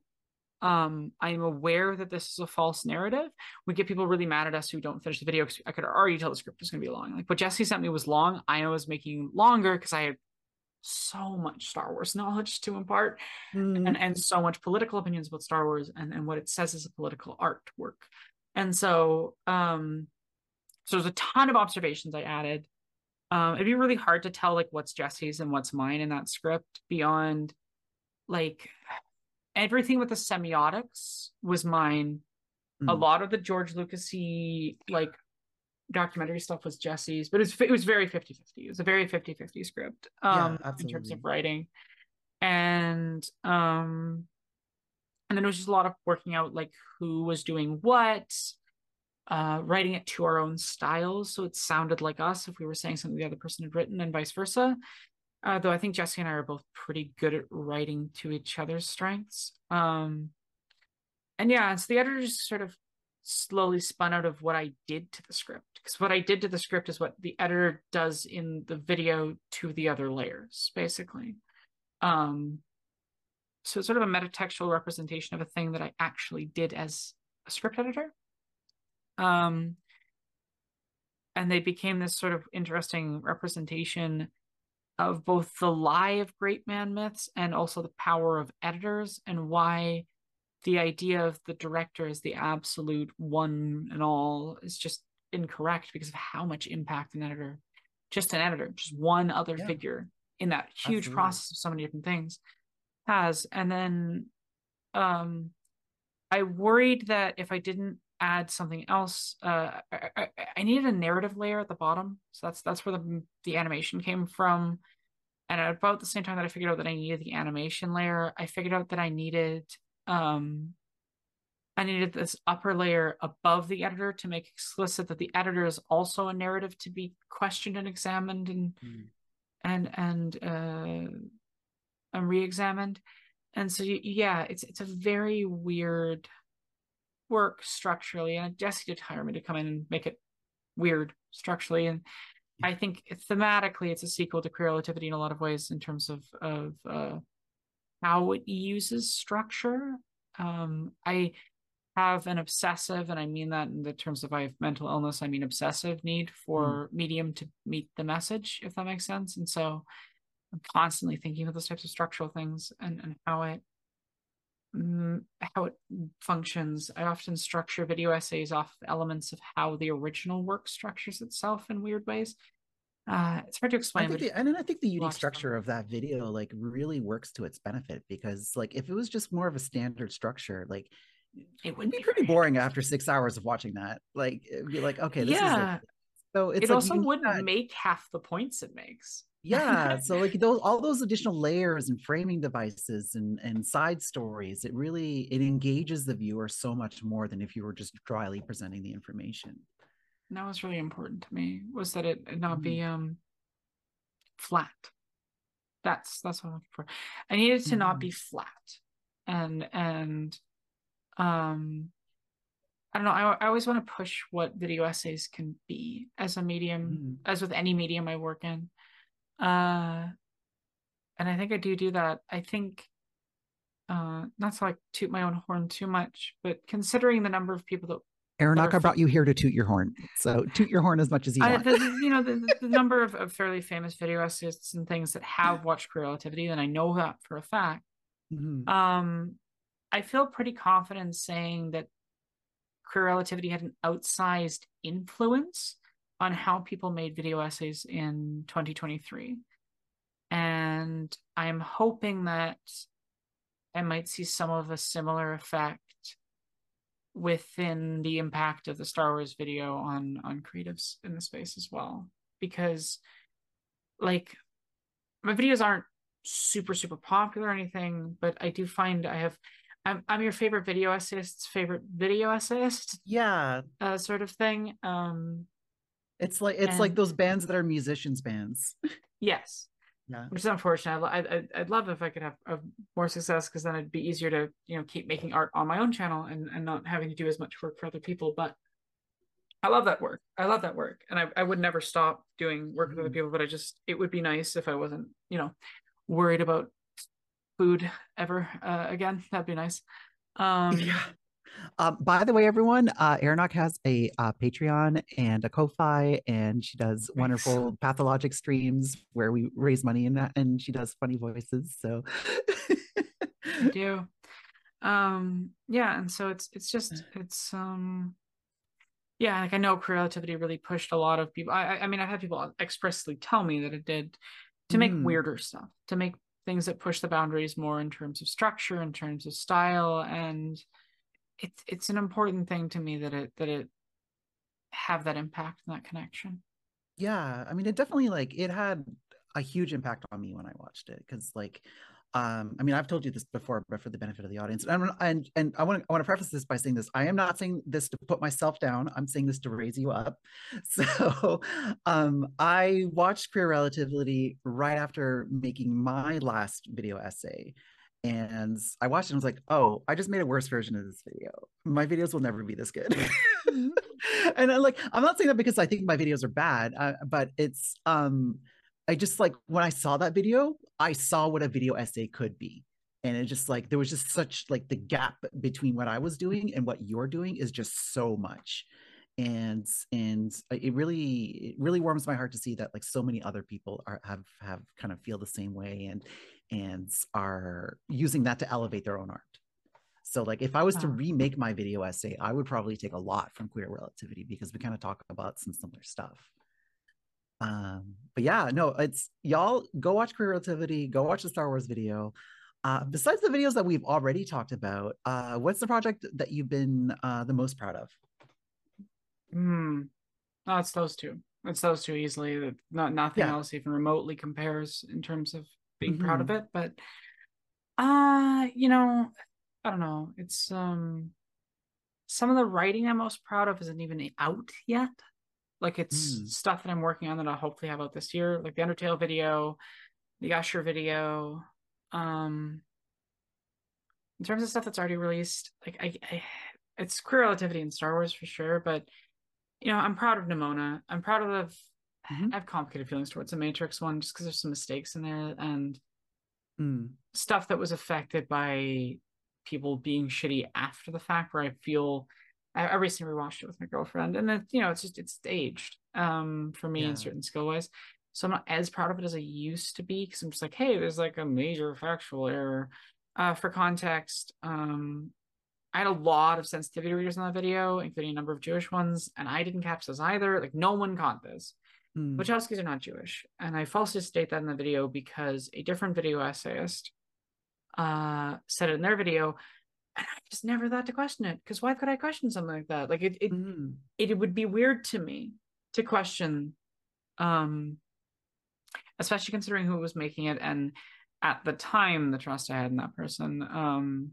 B: um i'm aware that this is a false narrative we get people really mad at us who don't finish the video because i could already tell the script was going to be long. Like what jessie sent me was long. I was making longer because i had so much Star Wars knowledge to impart mm. and, and so much political opinions about Star Wars and, and what it says as a political artwork. And so um so there's a ton of observations I added. Um it'd be really hard to tell like what's Jessie's and what's mine in that script beyond like everything with the semiotics was mine. Mm. A lot of the George Lucasy like documentary stuff was Jessie's, but it was, it was very 50 50. It was a very 50 50 script um, yeah, in terms of writing. and um and then it was just a lot of working out like who was doing what uh writing it to our own styles so it sounded like us if we were saying something the other person had written and vice versa uh, though i think jessie and i are both pretty good at writing to each other's strengths um and yeah so the editor just sort of slowly spun out of what i did to the script because what i did to the script is what the editor does in the video to the other layers basically um so it's sort of a metatextual representation of a thing that I actually did as a script editor. Um, and they became this sort of interesting representation of both the lie of great man myths and also the power of editors and why the idea of the director as the absolute one and all is just incorrect because of how much impact an editor, just an editor, just one other yeah. figure in that huge Absolutely. process of so many different things has and then um i worried that if i didn't add something else uh I, I, I, needed a narrative layer at the bottom so that's that's where the the animation came from and at about the same time that i figured out that i needed the animation layer i figured out that i needed um i needed this upper layer above the editor to make explicit that the editor is also a narrative to be questioned and examined and mm. and and uh and re-examined. And so yeah it's it's a very weird work structurally and jessie did hire me to come in and make it weird structurally. And i think thematically it's a sequel to queer relativity in a lot of ways in terms of of uh, how it uses structure. Um, i have an obsessive and i mean that in the terms of i have mental illness i mean obsessive need for mm. medium to meet the message if that makes sense and so I'm constantly thinking of those types of structural things and, and how it mm, how it functions. I often structure video essays off elements of how the original work structures itself in weird ways. Uh, it's hard to explain.
A: I think the, and then I think the unique structure them. of that video like really works to its benefit because like if it was just more of a standard structure, like it would be, pretty boring after six hours of watching that. Like it'd be like, okay, this yeah. is
B: so it like also wouldn't make half the points it makes
A: yeah so like those all those additional layers and framing devices and and side stories it really it engages the viewer so much more than if you were just dryly presenting the information
B: and that was really important to me was that it not mm. be um flat that's that's what i'm looking for i needed to mm. not be mm-hmm. flat and and um I don't know. I, I always want to push what video essays can be as a medium, mm. as with any medium I work in. Uh, and I think I do do that. I think, uh, not to like toot my own horn too much, but considering the number of people that
A: Aronaka brought you here to toot your horn. So toot your horn as much as you want.
B: I, the, you know, the, the number of, of, fairly famous video essayists and things that have watched Queer Relativity, and I know that for a fact. Mm-hmm. Um, I feel pretty confident saying that Queer Relativity had an outsized influence on how people made video essays in 2023. And I'm hoping that I might see some of a similar effect within the impact of the Star Wars video on on creatives in the space as well. Because like my videos aren't super, super popular or anything, but I do find I have I'm I'm your favorite video essayist's favorite video essayist.
A: Yeah.
B: Uh, sort of thing. Um
A: it's like it's and, like those bands that are musicians bands.
B: Yes. Yeah. Which is unfortunate. I, I, I'd love if I could have, have more success because then it'd be easier to, you know, keep making art on my own channel and, and not having to do as much work for other people. But I love that work. I love that work. And I, I would never stop doing work with other mm-hmm. people, but I just, it would be nice if I wasn't, you know, worried about food ever uh, again. That'd be nice. Um,
A: yeah. Um, by the way, everyone, uh, Aranock has a uh, Patreon and a Ko-fi, and she does wonderful pathologic streams where we raise money in that, and she does funny voices. So,
B: I do. Um, yeah, and so it's it's just it's um, yeah, like I know Queer Relativity really pushed a lot of people. I I mean, I've had people expressly tell me that it did to make mm. weirder stuff, to make things that push the boundaries more in terms of structure, in terms of style, and it's it's an important thing to me that it that it have that impact and that connection.
A: Yeah i mean it definitely like it had a huge impact on me when i watched it because like um, I mean, I've told you this before, but for the benefit of the audience, and and and I want to I want to preface this by saying this: I am not saying this to put myself down. I'm saying this to raise you up. So, um, I watched Queer Relativity right after making my last video essay, and I watched it and was like, oh, I just made a worse version of this video. My videos will never be this good. Mm-hmm. and I'm like, I'm not saying that because I think my videos are bad, uh, but it's um I just like when I saw that video, I saw what a video essay could be. And it just like there was just such like the gap between what I was doing and what you're doing is just so much. And and it really it really warms my heart to see that like so many other people are have have kind of feel the same way and and are using that to elevate their own art. So like if I was to remake my video essay, I would probably take a lot from queer relativity because we kind of talk about some similar stuff. Um, but yeah, no, it's y'all go watch Queer Relativity, go watch the Star Wars video. Uh, besides the videos that we've already talked about, uh, what's the project that you've been uh, the most proud of?
B: Hmm. No, it's those two. It's those two easily. Not nothing yeah. else even remotely compares in terms of being mm-hmm. proud of mm-hmm. it. But uh, you know, I don't know. It's um some of the writing I'm most proud of isn't even out yet. Like it's mm. stuff that I'm working on that I'll hopefully have out this year, like the Undertale video, the Usher video. Um, in terms of stuff that's already released, like I, I it's queer relativity in Star Wars for sure, but you know, I'm proud of Nimona. I'm proud of mm-hmm. I have complicated feelings towards the Matrix one just because there's some mistakes in there and mm. stuff that was affected by people being shitty after the fact where I feel I, I recently rewatched it with my girlfriend, and then you know it's just it's aged um for me yeah. in certain skill wise. So I'm not as proud of it as I used to be because I'm just like, hey, there's like a major factual error. Uh, for context, um, I had a lot of sensitivity readers on that video, including a number of Jewish ones, and I didn't catch this either. Like no one caught this. Mm. Wachowskis are not Jewish, and I falsely state that in the video because a different video essayist uh, said it in their video and I just never thought to question it because why could I question something like that? Like it it, mm-hmm. it would be weird to me to question, um, especially considering who was making it and at the time the trust I had in that person. Um,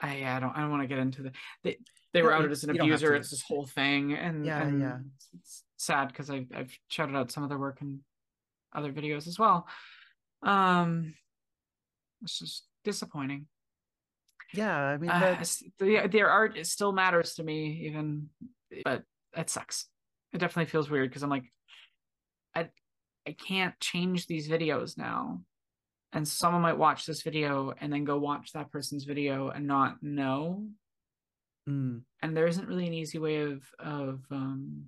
B: I I don't I don't want to get into the they they were outed as an abuser. It's this whole thing, and
A: yeah,
B: and
A: yeah.
B: It's, it's sad because I've I've shouted out some of their work in other videos as well. Um, it's just disappointing
A: yeah i mean
B: uh, the, their art it still matters to me even but it sucks. It definitely feels weird because i'm like i i can't change these videos now. And someone might watch this video and then go watch that person's video and not know. Mm. and there isn't really an easy way of of um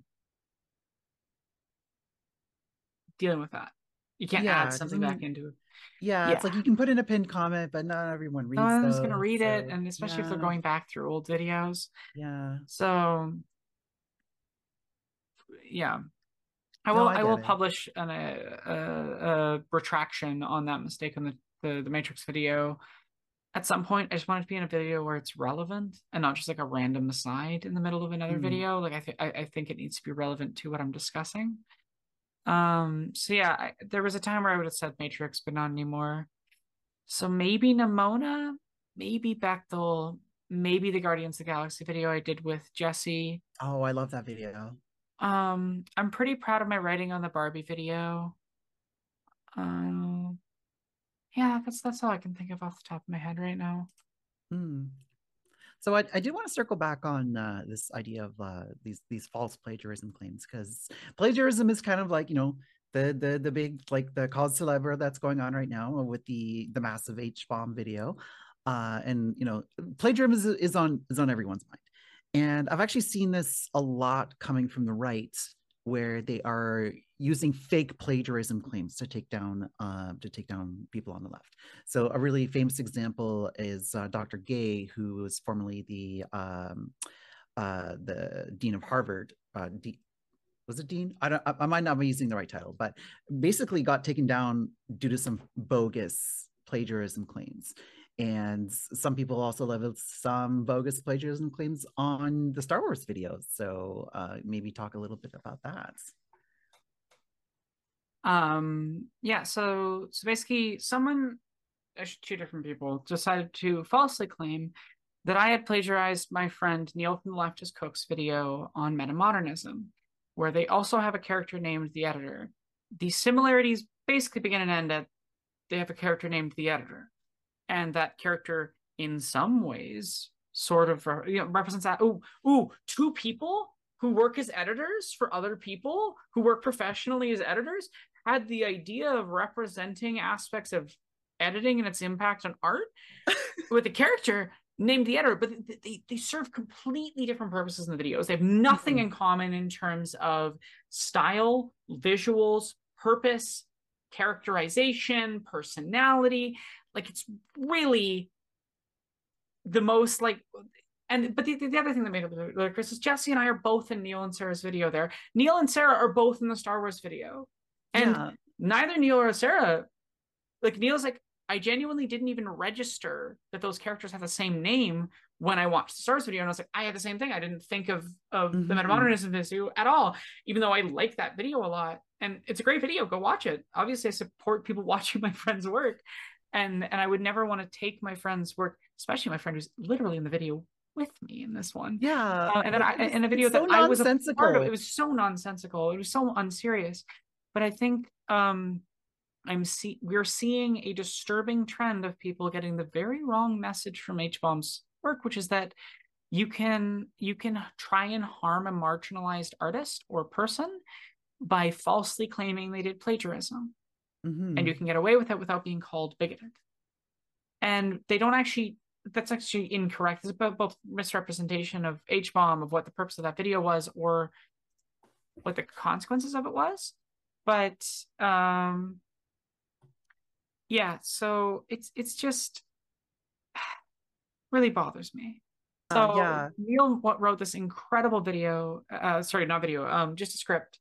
B: dealing with that. You can't yeah, add something back into it
A: yeah, yeah, it's like you can put in a pinned comment, but not everyone reads. No
B: one's gonna read so, it, and especially yeah. if they're going back through old videos.
A: Yeah.
B: So, yeah, I will. No, I, I, will it. publish an, a, a, a, retraction on that mistake on the, the the Matrix video at some point. I just want it to be in a video where it's relevant and not just like a random aside in the middle of another mm. video. Like I think I think it needs to be relevant to what I'm discussing. Um, so yeah, I, there was a time where I would have said Matrix, but not anymore. So maybe Nimona, maybe Bechdel, maybe the Guardians of the Galaxy video I did with Jessie.
A: Oh, I love that video.
B: Um, I'm pretty proud of my writing on the Barbie video. Um, yeah, that's that's all I can think of off the top of my head right now.
A: Hmm. So I, I do want to circle back on uh, this idea of uh, these these false plagiarism claims because plagiarism is kind of like you know the the the big like the cause celebre that's going on right now with the the massive H bomb video, uh, and you know plagiarism is, is on is on everyone's mind, and I've actually seen this a lot coming from the right where they are using fake plagiarism claims to take down uh, to take down people on the left. So a really famous example is uh, Dr. Gay, who was formerly the um, uh, the dean of Harvard. Uh, D- was it dean? I don't. I might not be using the right title, but basically got taken down due to some bogus plagiarism claims. And some people also leveled some bogus plagiarism claims on the Star Wars videos. So uh, maybe talk a little bit about that.
B: Um, yeah, so so basically someone two different people decided to falsely claim that I had plagiarized my friend Neil from the Leftist Cooks video on metamodernism, where they also have a character named the editor. The similarities basically begin and end at they have a character named the editor, and that character, in some ways, sort of you know, represents that. Oh, ooh, two people who work as editors for other people who work professionally as editors had the idea of representing aspects of editing and its impact on art with a character named the editor, but they, they serve completely different purposes in the videos. They have nothing mm-hmm. in common in terms of style, visuals, purpose, characterization, personality. Like it's really the most like and but the, the other thing that made it ludicrous is Jessie and I are both in Neil and Sarah's video there. Neil and Sarah are both in the Star Wars video. And yeah. neither Neil or Sarah, like Neil's like, I genuinely didn't even register that those characters have the same name when I watched the Star Wars video. And I was like, I had the same thing. I didn't think of of mm-hmm. the metamodernism video at all, even though I like that video a lot. And it's a great video. Go watch it. Obviously, I support people watching my friend's work. And and I would never want to take my friend's work, especially my friend who's literally in the video with me in this one.
C: Yeah. Uh,
B: and then I in a video that I was a part of, it was so nonsensical. It was so unserious. But I think um I'm see we're seeing a disturbing trend of people getting the very wrong message from H-Bomb's work, which is that you can you can try and harm a marginalized artist or person by falsely claiming they did plagiarism. Mm-hmm. And you can get away with it without being called bigoted. And they don't actually that's actually incorrect. It's about both misrepresentation of H bomb of what the purpose of that video was or what the consequences of it was. But um yeah, so it's it's just really bothers me. Uh, so uh, yeah. Neil what wrote this incredible video, uh, sorry, not video, um, just a script,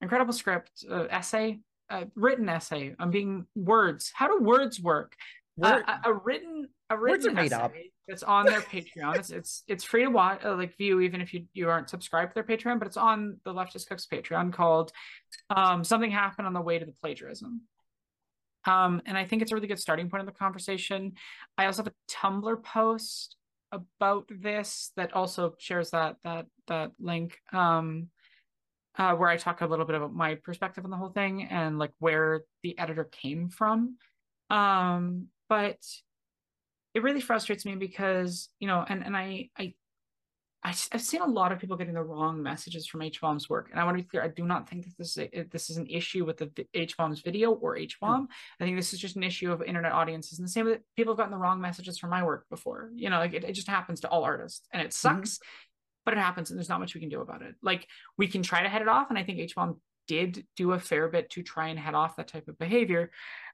B: incredible script, uh, essay, uh, written essay on being words. How do words work? Word, uh, a, a, written a written words are made up. It's on their Patreon. it's it's it's free to watch, uh, like view, even if you you aren't subscribed to their Patreon. But it's on the Leftist Cooks Patreon called um, "Something Happened on the Way to the Plagiarism." Um, and I think it's a really good starting point of the conversation. I also have a Tumblr post about this that also shares that that that link um, uh, where I talk a little bit about my perspective on the whole thing and like where the editor came from. Um, but it really frustrates me because you know, and and I I I, have seen a lot of people getting the wrong messages from H bomb's work, and I want to be clear. I do not think that this is a, this is an issue with the H bomb's video or H bomb. Mm. I think this is just an issue of internet audiences, and the same with people have gotten the wrong messages from my work before. You know, like it, it just happens to all artists, and it mm-hmm. sucks, mm-hmm. But it happens, and there's not much we can do about it. Like we can try to head it off, and I think H bomb did do a fair bit to try and head off that type of behavior.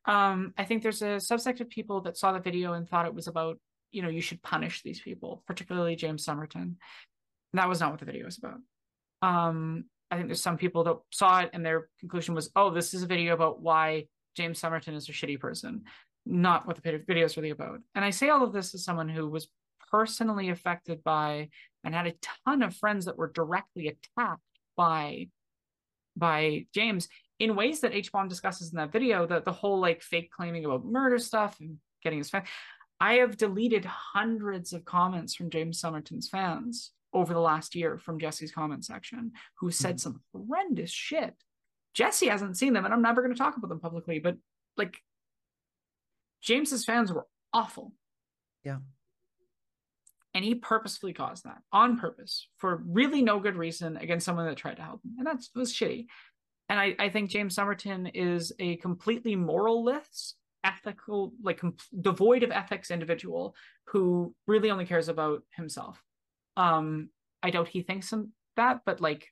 B: Um, I think there's a subsect of people that saw the video and thought it was about you know you should punish these people particularly james somerton that was not what the video was about um i think there's some people that saw it and their conclusion was oh this is a video about why james somerton is a shitty person not what the video is really about and i say all of this as someone who was personally affected by and had a ton of friends that were directly attacked by by james in ways that h-bomb discusses in that video that the whole like fake claiming about murder stuff and getting his fan I have deleted hundreds of comments from James Somerton's fans over the last year from Jessie's comment section who said mm-hmm. some horrendous shit. Jessie hasn't seen them, and I'm never going to talk about them publicly, but like James's fans were awful.
C: Yeah.
B: And he purposefully caused that on purpose for really no good reason against someone that tried to help him. And that was shitty. And I, I think James Somerton is a completely moralless ethical, like devoid of ethics individual who really only cares about himself. Um, I doubt he thinks that, but like,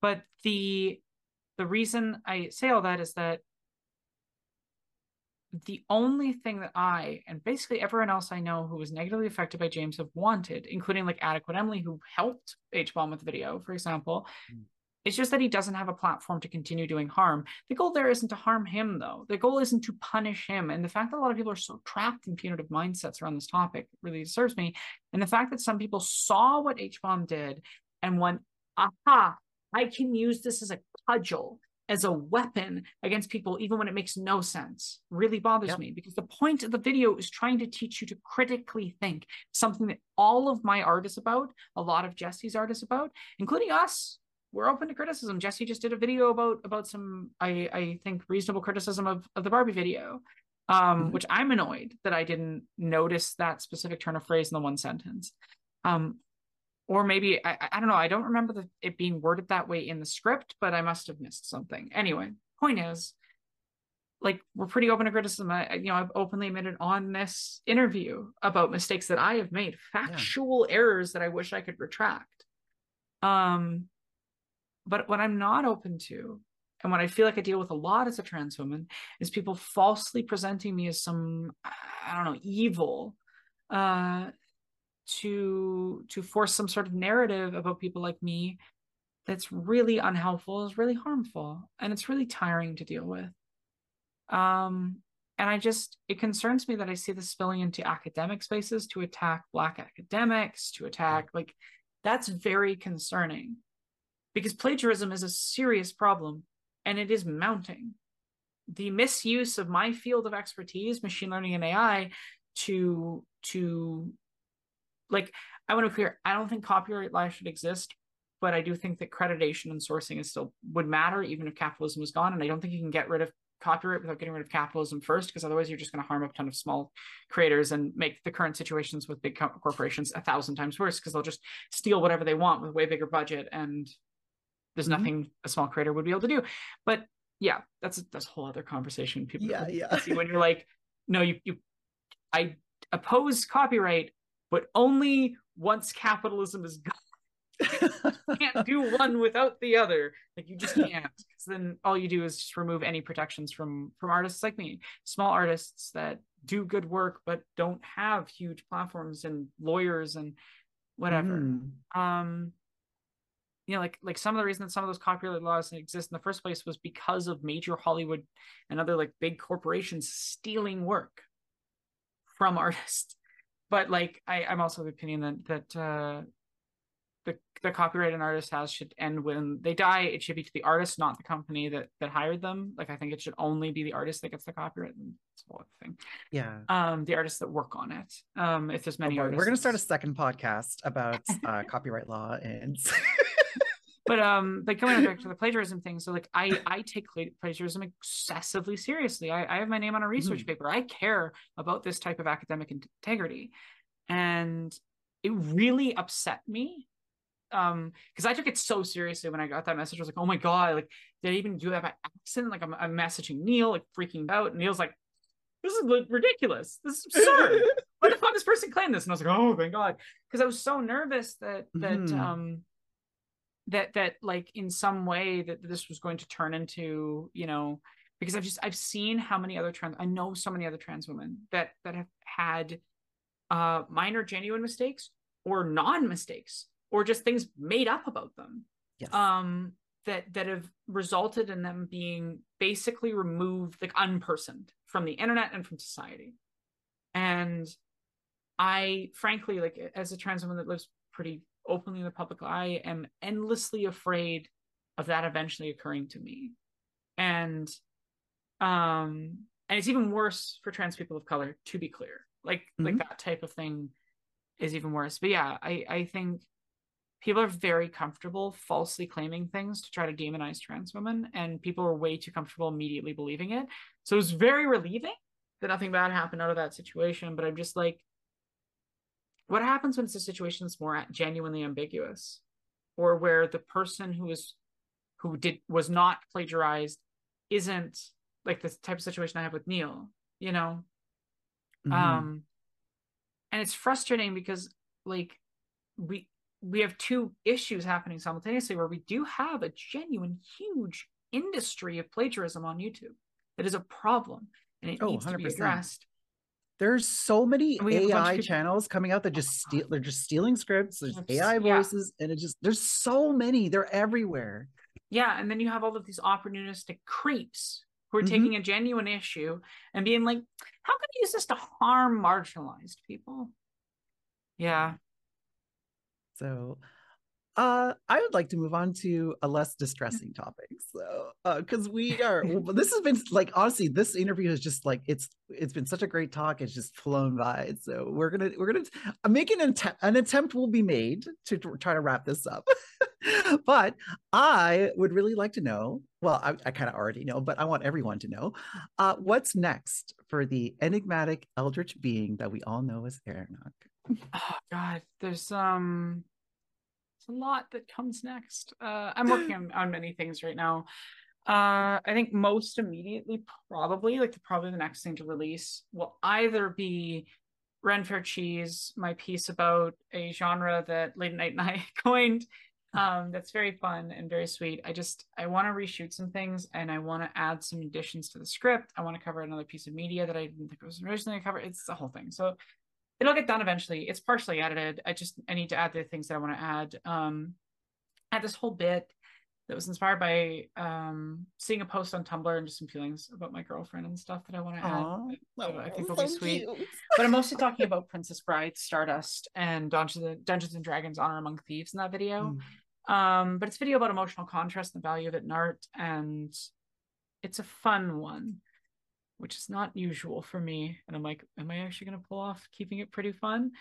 B: but the the reason I say all that is that the only thing that I and basically everyone else I know who was negatively affected by James have wanted, including like Adequate Emily, who helped H bomb with the video, for example, mm. It's just that he doesn't have a platform to continue doing harm. The goal there isn't to harm him, though. The goal isn't to punish him. And the fact that a lot of people are so trapped in punitive mindsets around this topic really disturbs me. And the fact that some people saw what H bomb did and went, aha, I can use this as a cudgel as a weapon against people, even when it makes no sense, really bothers yep. me because the point of the video is trying to teach you to critically think, something that all of my art is about, a lot of Jessie's art is about, including us. We're open to criticism. Jessie just did a video about about some, I I think, reasonable criticism of, of the Barbie video, um, mm-hmm. which I'm annoyed that I didn't notice that specific turn of phrase in the one sentence. Um, or maybe I, I don't know. I don't remember the, it being worded that way in the script, but I must have missed something. Anyway, point is, like we're pretty open to criticism. I, you know, I've openly admitted on this interview about mistakes that I have made, factual yeah. errors that I wish I could retract. Um, but what I'm not open to, and what I feel like I deal with a lot as a trans woman, is people falsely presenting me as some, I don't know, evil, uh, to to force some sort of narrative about people like me that's really unhelpful is really harmful and it's really tiring to deal with. Um and i just it concerns me that i see this spilling into academic spaces to attack black academics to attack like that's very concerning because plagiarism is a serious problem and it is mounting. The misuse of my field of expertise machine learning and ai to to like I want to clear, I don't think copyright law should exist, but I do think that accreditation and sourcing is still would matter even if capitalism was gone. And I don't think you can get rid of copyright without getting rid of capitalism first, because otherwise you're just going to harm a ton of small creators and make the current situations with big corporations a thousand times worse because they'll just steal whatever they want with way bigger budget and there's mm-hmm. nothing a small creator would be able to do. But yeah, that's a, that's a whole other conversation. People
C: yeah, yeah.
B: see when you're like, no, you you I oppose copyright but only once capitalism is gone. you can't do one without the other. Like you just can't. Because then all you do is just remove any protections from from artists like me, small artists that do good work but don't have huge platforms and lawyers and whatever. Mm. Um, you know, like like some of the reason that some of those copyright laws exist in the first place was because of major Hollywood and other like big corporations stealing work from artists but like I, I'm also of the opinion that that uh, the the copyright an artist has should end when they die. It should be to the artist, not the company that that hired them. Like I think it should only be the artist that gets the copyright. It's a whole thing.
C: Yeah.
B: Um, the artists that work on it. Um, if there's many oh, artists,
C: we're gonna start a second podcast about uh, copyright law and.
B: but um like going back to the plagiarism thing so like i i take plagiarism excessively seriously. I, I have my name on a research mm-hmm. paper. I care about this type of academic integrity. And it really upset me um because i took it so seriously when i got that message. I was like oh my god like did i even do that by accident? Like i'm, I'm messaging neil like freaking out. And neil's like this is ridiculous. This is absurd. Why the fuck this person claim this? And i was like oh thank god. Because i was so nervous that that mm-hmm. um that that like in some way that this was going to turn into you know because i've just i've seen how many other trans i know so many other trans women that that have had uh minor genuine mistakes or non mistakes or just things made up about them yes. um that that have resulted in them being basically removed like unpersoned from the internet and from society and i frankly like as a trans woman that lives pretty openly in the public eye am endlessly afraid of that eventually occurring to me. And um and it's even worse for trans people of color to be clear. Like mm-hmm. like that type of thing is even worse. But yeah i i think people are very comfortable falsely claiming things to try to demonize trans women and people are way too comfortable immediately believing it. So it's very relieving that nothing bad happened out of that situation but i'm just like what happens when it's a situation that's more genuinely ambiguous or where the person who is who did was not plagiarized isn't like the type of situation i have with neil you know mm-hmm. um and it's frustrating because like we we have two issues happening simultaneously where we do have a genuine huge industry of plagiarism on youtube that is a problem and it oh, needs 100%. to be addressed
C: there's so many AI channels coming out that just steal they're just stealing scripts, there's AI voices, yeah. and it just there's so many, they're everywhere.
B: Yeah, and then you have all of these opportunistic creeps who are mm-hmm. taking a genuine issue and being like, how can I use this to harm marginalized people? Yeah.
C: So
A: uh, I would like to move on to a less distressing topic. So, because uh, we are, this has been like honestly, this interview is just like it's it's been such a great talk. It's just flown by. So we're gonna we're gonna I'm making an attempt. An attempt will be made to try to wrap this up. but I would really like to know. Well, I, I kind of already know, but I want everyone to know uh, what's next for the enigmatic eldritch being that we all know as Aranock.
B: Oh God, there's um a lot that comes next. Uh, I'm working on, on many things right now. Uh, I think most immediately, probably like the, probably the next thing to release will either be Renfair Cheese, my piece about a genre that Lady Knight and I coined. Um, that's very fun and very sweet. I just I want to reshoot some things and I want to add some additions to the script. I want to cover another piece of media that I didn't think was originally covered. It's the whole thing. So it'll get done eventually. It's partially edited. I just I need to add the things that I want to add. Um, I had this whole bit that was inspired by um seeing a post on Tumblr and just some feelings about my girlfriend and stuff that I want to add. So I think will so be sweet. But I'm mostly talking about Princess Bride, Stardust, and Dungeons, Dungeons and Dragons: Honor Among Thieves in that video. Mm. Um, but it's video about emotional contrast and the value of it in art, and it's a fun one which is not usual for me. And I'm like, am I actually going to pull off keeping it pretty fun?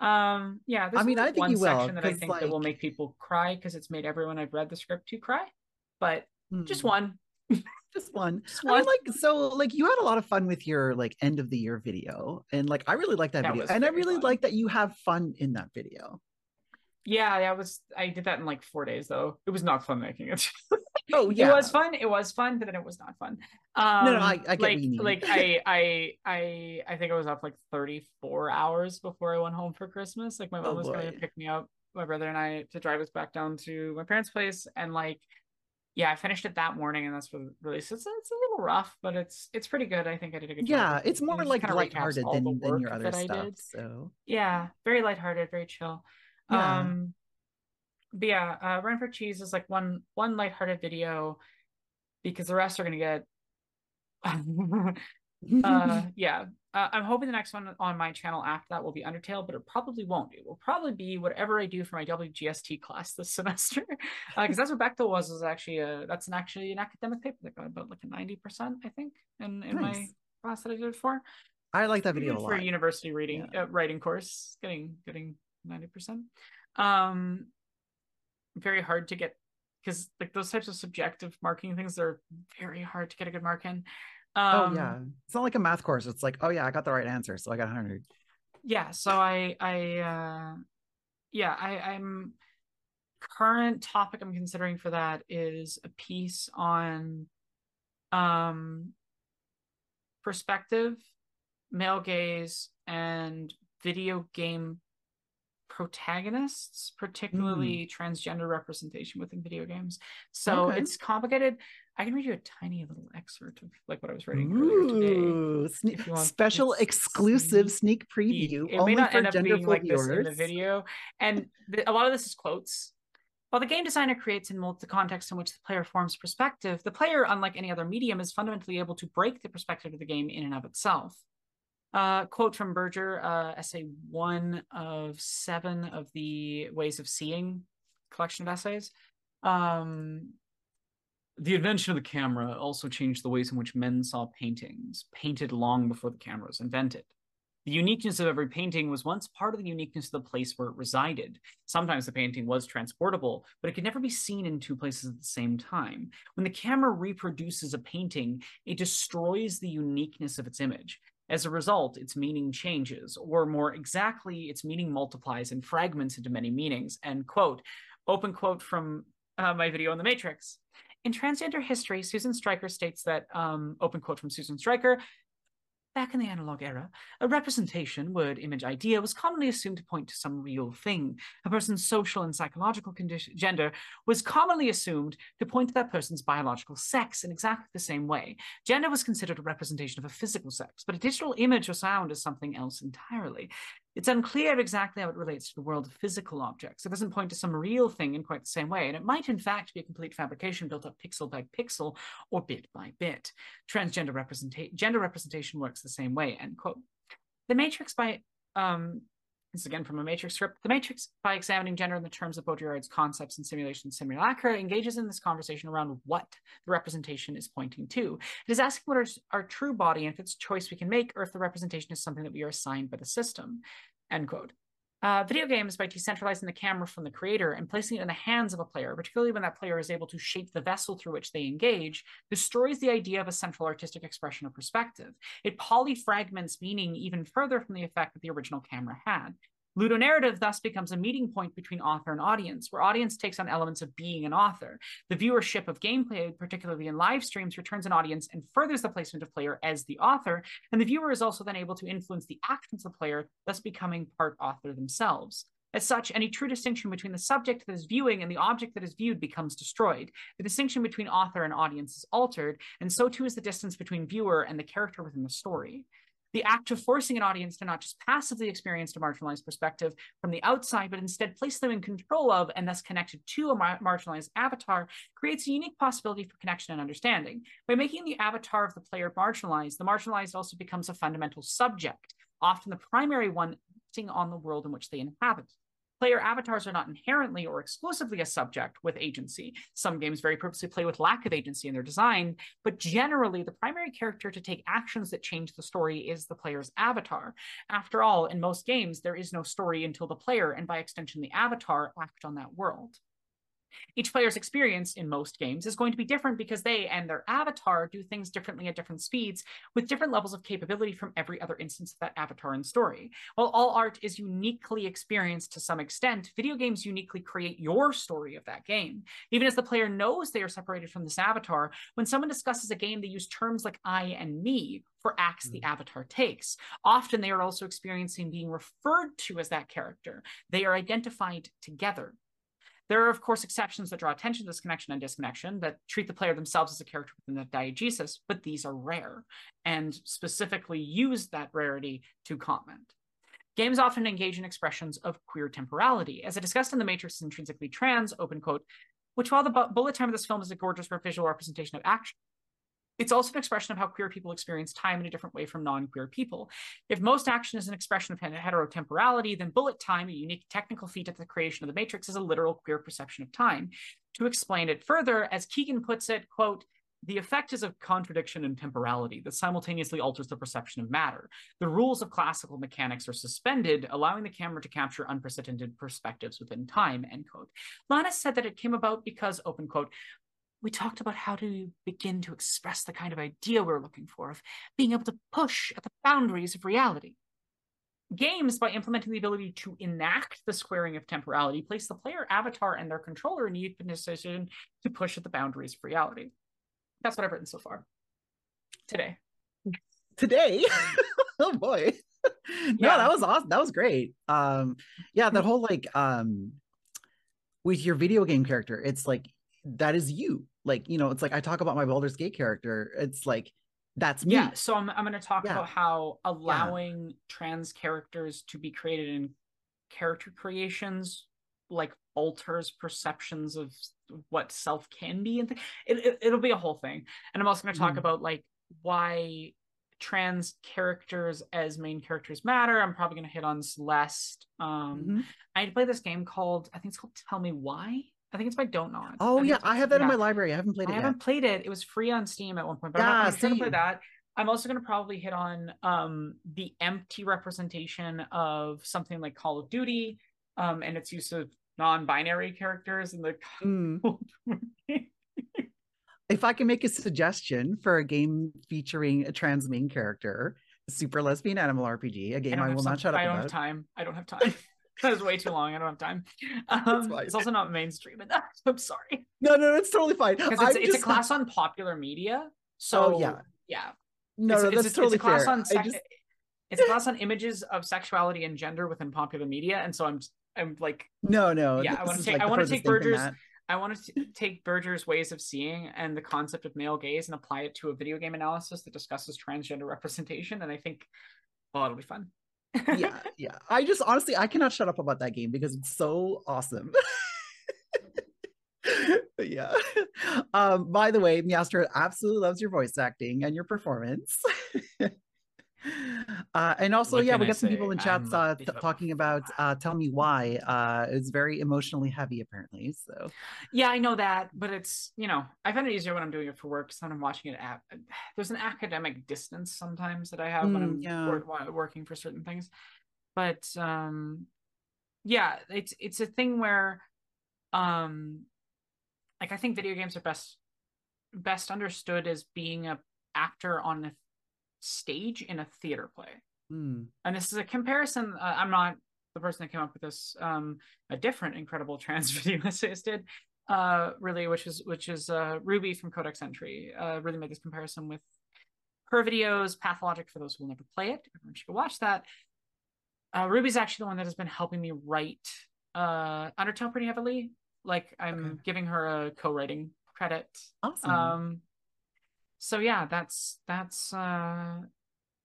B: Um, yeah,
A: I mean, I think one section
B: that I think like... that will make people cry because it's made everyone I've read the script to cry, but hmm. just one.
A: just one. Just one. I mean, like so, like you had a lot of fun with your like end of the year video, and like I really like that, that video, and I really fun. like that you have fun in that video.
B: Yeah, that was I did that in like four days though. It was not fun making it.
A: oh yeah,
B: it was fun. It was fun, but then it was not fun. Um, no, no, I, I like like I I I I think I was up like thirty four hours before I went home for Christmas. Like my mom oh, was going to pick me up, my brother and I, to drive us back down to my parents' place, and like yeah, I finished it that morning, and that's what released. It's, it's a little rough, but it's it's pretty good. I think I did a good
A: yeah, job. Yeah, it's more like lighthearted than, than your other stuff. So
B: yeah, very lighthearted, very chill. Yeah. Um, but yeah, uh, Ren Fair Cheese is like one one lighthearted video because the rest are gonna get. uh, yeah, uh, I'm hoping the next one on my channel after that will be Undertale, but it probably won't. It will probably be whatever I do for my WGST class this semester, because uh, that's what Bechdel was. Was actually a that's an actually an academic paper that got about like a ninety percent, I think, in in nice. my class that I did it for.
A: I like that video a
B: lot. For a university reading yeah. uh, writing course, getting getting 90%. Um, very hard to get because like those types of subjective marking things they're very hard to get a good mark in.
A: Um, oh yeah, it's not like a math course. It's like, oh yeah, I got the right answer, so I got 100.
B: Yeah, so I I uh yeah, I I'm current topic I'm considering for that is a piece on um perspective, male gaze, and video game protagonists, particularly mm. transgender representation within video games. So okay. it's complicated. I can read you a tiny little excerpt of like what I was writing Ooh,
A: today. Sne- special exclusive sneak, sneak preview it only for genderful like viewers.
B: in the video, and the, a lot of this is quotes. While the game designer creates and molds the context in which the player forms perspective, the player, unlike any other medium, is fundamentally able to break the perspective of the game in and of itself. Uh, quote from Berger, uh, essay one of seven of the Ways of Seeing collection of essays. Um, the invention of the camera also changed the ways in which men saw paintings, painted long before the camera was invented. The uniqueness of every painting was once part of the uniqueness of the place where it resided. Sometimes the painting was transportable, but it could never be seen in two places at the same time. When the camera reproduces a painting, it destroys the uniqueness of its image. As a result, its meaning changes, or more exactly, its meaning multiplies and fragments into many meanings. End quote. Open quote from uh, my video on the Matrix. In transgender history, Susan Stryker states that, um, open quote from Susan Stryker, Back in the analog era, a representation, word, image, idea was commonly assumed to point to some real thing. A person's social and psychological condition, gender was commonly assumed to point to that person's biological sex in exactly the same way. Gender was considered a representation of a physical sex, but a digital image or sound is something else entirely. It's unclear exactly how it relates to the world of physical objects. It doesn't point to some real thing in quite the same way, and it might in fact be a complete fabrication built up pixel by pixel or bit by bit. Transgender representation, gender representation works the same way, end quote. The Matrix by um, This is again from a Matrix script. The Matrix, by examining gender in the terms of Baudrillard's concepts and simulation simulacra, engages in this conversation around what the representation is pointing to. It is asking what is our true body and if it's a choice we can make, or if the representation is something that we are assigned by the system. End quote. Uh, video games, by decentralizing the camera from the creator and placing it in the hands of a player, particularly when that player is able to shape the vessel through which they engage, destroys the idea of a central artistic expression or perspective. It polyfragments meaning even further from the effect that the original camera had. Ludonarrative thus becomes a meeting point between author and audience, where audience takes on elements of being an author. The viewership of gameplay, particularly in live streams, returns an audience and furthers the placement of player as the author, and the viewer is also then able to influence the actions of the player, thus becoming part author themselves. As such, any true distinction between the subject that is viewing and the object that is viewed becomes destroyed. The distinction between author and audience is altered, and so too is the distance between viewer and the character within the story the act of forcing an audience to not just passively experience a marginalized perspective from the outside, but instead place them in control of and thus connected to a mar- marginalized avatar creates a unique possibility for connection and understanding. By making the avatar of the player marginalized, the marginalized also becomes a fundamental subject, often the primary one acting on the world in which they inhabit. Player avatars are not inherently or exclusively a subject with agency. Some games very purposely play with lack of agency in their design, but generally, the primary character to take actions that change the story is the player's avatar. After all, in most games, there is no story until the player, and by extension, the avatar, act on that world. Each player's experience in most games is going to be different because they and their avatar do things differently at different speeds with different levels of capability from every other instance of that avatar and story. While all art is uniquely experienced to some extent, video games uniquely create your story of that game. Even as the player knows they are separated from this avatar, when someone discusses a game, they use terms like I and me for acts the mm. avatar takes. Often they are also experiencing being referred to as that character. They are identified together. There are, of course, exceptions that draw attention to this connection and disconnection that treat the player themselves as a character within the diegesis, but these are rare and specifically use that rarity to comment. Games often engage in expressions of queer temporality. As I discussed in The Matrix intrinsically trans, open quote, which while the bu- bullet time of this film is a gorgeous visual representation of action, it's also an expression of how queer people experience time in a different way from non-queer people. If most action is an expression of heterotemporality, then bullet time, a unique technical feat at the creation of the matrix, is a literal queer perception of time. To explain it further, as Keegan puts it, quote, the effect is a contradiction in temporality that simultaneously alters the perception of matter. The rules of classical mechanics are suspended, allowing the camera to capture unprecedented perspectives within time, end quote. Lana said that it came about because, open quote, we talked about how to begin to express the kind of idea we're looking for, of being able to push at the boundaries of reality. Games, by implementing the ability to enact the squaring of temporality, place the player avatar and their controller in a position to push at the boundaries of reality. That's what I've written so far. Today.
C: Today? oh boy. no, yeah. that was awesome. That was great. Um, yeah, that whole like um with your video game character, it's like that is you like you know it's like i talk about my Baldur's Gate character it's like that's me
B: yeah so i'm, I'm going to talk yeah. about how allowing yeah. trans characters to be created in character creations like alters perceptions of what self can be and th- it, it, will be a whole thing and i'm also going to talk mm. about like why trans characters as main characters matter i'm probably going to hit on celeste um mm-hmm. i play this game called i think it's called tell me why I think it's by Don't Nod.
C: Oh yeah, I have that yeah. in my library. I haven't played it. I
B: yet. haven't played it. It was free on Steam at one point, but yeah, I'm, not, going to play that. I'm also going to probably hit on um, the empty representation of something like Call of Duty um, and its use of non-binary characters in the. Mm.
C: if I can make a suggestion for a game featuring a trans main character, Super Lesbian Animal RPG, a game I, I will some, not shut up
B: I don't
C: about.
B: have time. I don't have time. that was way too long. I don't have time. Um, it's also not mainstream enough. I'm sorry.
C: No, no, it's totally fine.
B: Because it's, it's just... a class on popular media. So
C: oh, yeah,
B: yeah.
C: No,
B: it's,
C: no, that's
B: it's,
C: totally
B: it's a class
C: fair.
B: on just... it's a class on images of sexuality and gender within popular media, and so I'm I'm like
C: no, no.
B: Yeah, I want to take like I want to take Berger's I want to take Berger's ways of seeing and the concept of male gaze and apply it to a video game analysis that discusses transgender representation, and I think well, it'll be fun
C: yeah, yeah. I just honestly I cannot shut up about that game because it's so awesome. yeah. Um, by the way, Meowster absolutely loves your voice acting and your performance.
A: Uh, and also, what yeah, we got some people in chats uh, t- talking about uh, "Tell Me Why." Uh, it's very emotionally heavy, apparently. So,
B: yeah, I know that, but it's you know, I find it easier when I'm doing it for work. When I'm watching it at, there's an academic distance sometimes that I have mm, when I'm yeah. work, working for certain things. But um, yeah, it's it's a thing where, um, like I think video games are best best understood as being a actor on a stage in a theater play.
A: Mm.
B: And this is a comparison. Uh, I'm not the person that came up with this. Um, a different incredible trans video essayist did, uh, really, which is which is uh, Ruby from Codex Entry. Uh, really made this comparison with her videos, Pathologic. For those who will never play it, everyone should go watch that. Uh, Ruby's actually the one that has been helping me write uh, Undertale pretty heavily. Like I'm okay. giving her a co-writing credit.
A: Awesome.
B: Um, so yeah, that's that's uh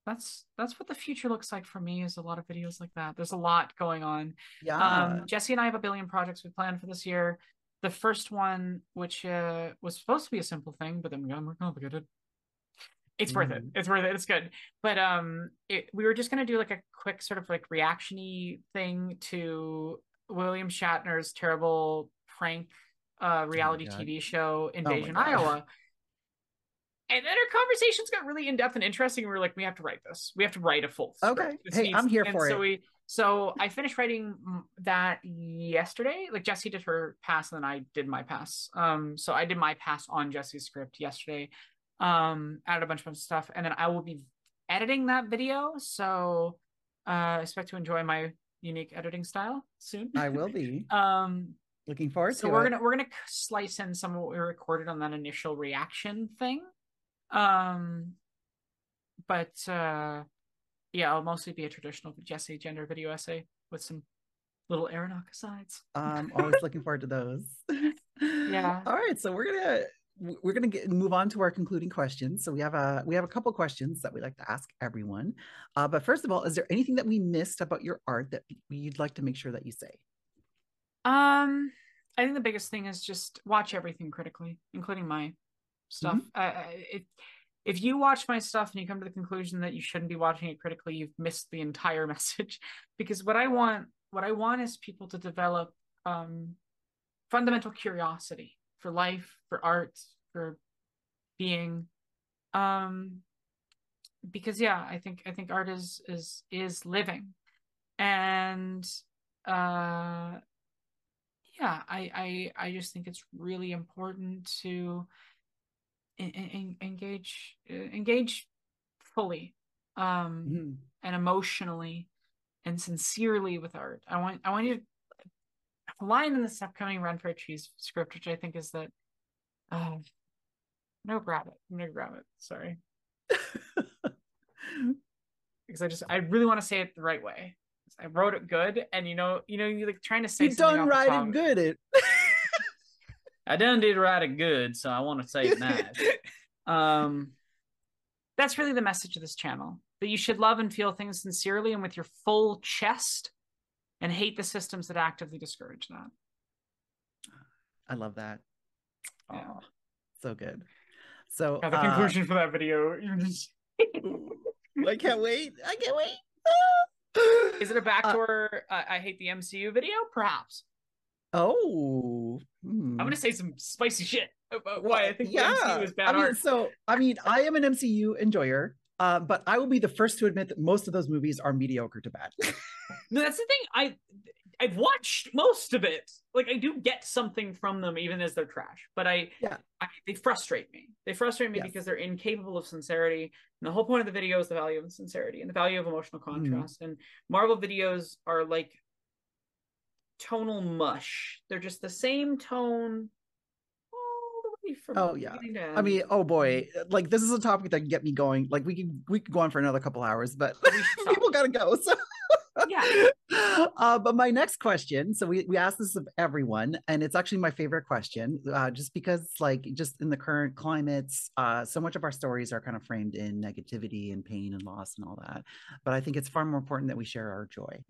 B: that's that's what the future looks like for me is a lot of videos like that. There's a lot going on.
A: Yeah.
B: Um, Jessie and I have a billion projects we planned for this year. The first one, which uh, was supposed to be a simple thing, but then we got more complicated. It's worth it. Mm. It's worth it. It's good. But um, it, we were just gonna do like a quick sort of like reactiony thing to William Shatner's terrible prank uh, oh reality oh TV show Invasion oh Iowa and then our conversations got really in depth and interesting. And we were like, we have to write this. We have to write a full.
A: Script. Okay. This hey, needs... I'm here
B: and
A: for
B: so
A: it.
B: We, so I finished writing that yesterday. Like Jessie did her pass, and then I did my pass. Um, so I did my pass on Jessie's script yesterday. Um, added a bunch of stuff, and then I will be editing that video. So uh, I expect to enjoy my unique editing style soon.
A: I will be.
B: um,
A: looking forward
B: so
A: to
B: we're
A: it.
B: gonna we're gonna slice in some of what we recorded on that initial reaction thing um, but uh, yeah, I'll mostly be a traditional Jessie Gender video essay with some little Aranock's asides.
A: Um, always looking forward to those.
B: yeah.
A: All right, so we're gonna we're gonna get, move on to our concluding questions. So we have a we have a couple questions that we like to ask everyone. Uh, but first of all, is there anything that we missed about your art that you'd like to make sure that you say?
B: Um, I think the biggest thing is just watch everything critically, including my stuff. Mm-hmm. Uh, if if you watch my stuff and you come to the conclusion that you shouldn't be watching it critically, you've missed the entire message. because what I want, what I want is people to develop um, fundamental curiosity for life, for art, for being. Um, because yeah, I think I think art is is is living, and uh, yeah, I I I just think it's really important to engage uh, engage fully um mm-hmm. and emotionally and sincerely with art. I want i want you to a line in this upcoming Ren Fair Cheese script which i think is that uh no grab it. I'm gonna grab it. Sorry. Because i just i really want to say it the right way. I wrote it good and you know you know you like trying to say
A: you done write it. good. it
B: I done did write it good, so I want to say it nice. um, that's really the message of this channel that you should love and feel things sincerely and with your full chest and hate the systems that actively discourage that.
A: I love that. Yeah. Oh, so good. So
B: yeah, the uh, conclusion for that video. You just
A: I can't wait. I can't
B: wait. Is it a backdoor uh, I hate the MCU video? Perhaps.
A: Oh,
B: hmm. I'm gonna say some spicy shit about why I think yeah. MCU is bad
A: I mean,
B: art.
A: So, I mean, I am an MCU enjoyer, uh, but I will be the first to admit that most of those movies are mediocre to bad.
B: no, that's the thing. I I've watched most of it. Like I do get something from them, even as they're trash. But I,
A: yeah,
B: I, they frustrate me. They frustrate me yes. because they're incapable of sincerity. And the whole point of the video is the value of sincerity and the value of emotional hmm. contrast. Mm. And Marvel videos are like tonal mush. They're just the same tone.
A: From oh yeah. I mean, oh boy, like this is a topic that can get me going. Like we could we could go on for another couple hours, but people gotta go. So
B: yeah.
A: Uh, but my next question, so we, we asked this of everyone, and it's actually my favorite question, uh, just because like just in the current climates, uh, so much of our stories are kind of framed in negativity and pain and loss and all that. But I think it's far more important that we share our joy.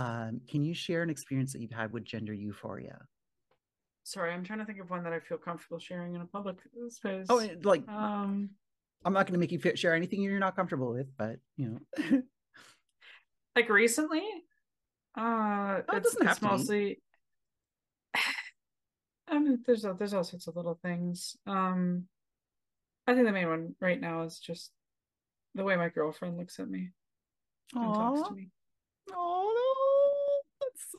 A: Um, can you share an experience that you've had with gender euphoria?
B: Sorry, I'm trying to think of one that I feel comfortable sharing in a public space.
A: Oh, like
B: um,
A: I'm not going to make you share anything you're not comfortable with, but you know.
B: like recently, uh, oh, it it's, it's mostly. I mean, there's a, there's all sorts of little things. Um, I think the main one right now is just the way my girlfriend looks at me Aww. and talks to me.
A: Oh,
B: so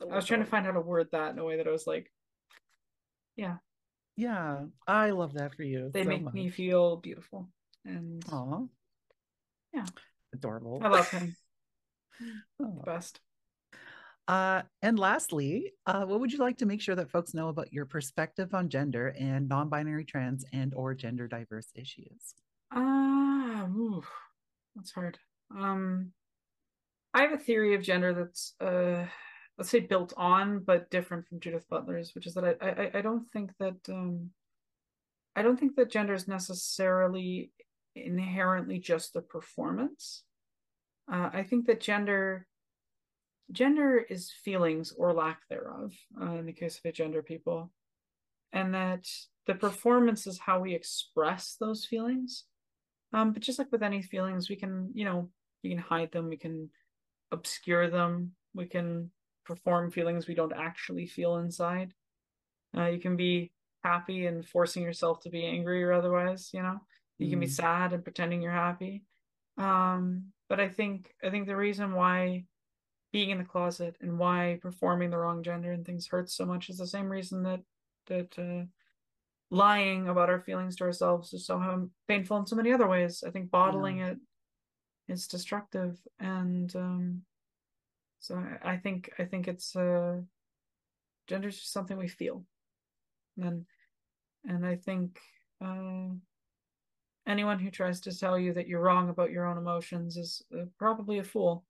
B: I was trying to find how to word that in a way that I was like, yeah,
A: yeah, I love that for you.
B: They so make much. me feel beautiful and
A: Aww.
B: yeah,
A: adorable.
B: I love him. oh. Best.
A: Uh, and lastly, uh, what would you like to make sure that folks know about your perspective on gender and non-binary trans and or gender diverse issues?
B: Ah, uh, that's hard. Um, I have a theory of gender that's uh, let's say built on but different from Judith Butler's, which is that I I, I don't think that um, I don't think that gender is necessarily inherently just a performance. Uh, I think that gender gender is feelings or lack thereof uh, in the case of gender people, and that the performance is how we express those feelings. Um, but just like with any feelings, we can you know we can hide them, we can obscure them, we can perform feelings we don't actually feel inside. Uh, you can be happy and forcing yourself to be angry or otherwise, you know. You mm. can be mm. sad and pretending you're happy. Um, but I think I think the reason why being in the closet and why performing the wrong gender and things hurts so much is the same reason that that uh, lying about our feelings to ourselves is so painful in so many other ways. I think bottling yeah. it is destructive and um, so I, I think I think it's uh gender is just something we feel. And and I think uh, anyone who tries to tell you that you're wrong about your own emotions is uh, probably a fool.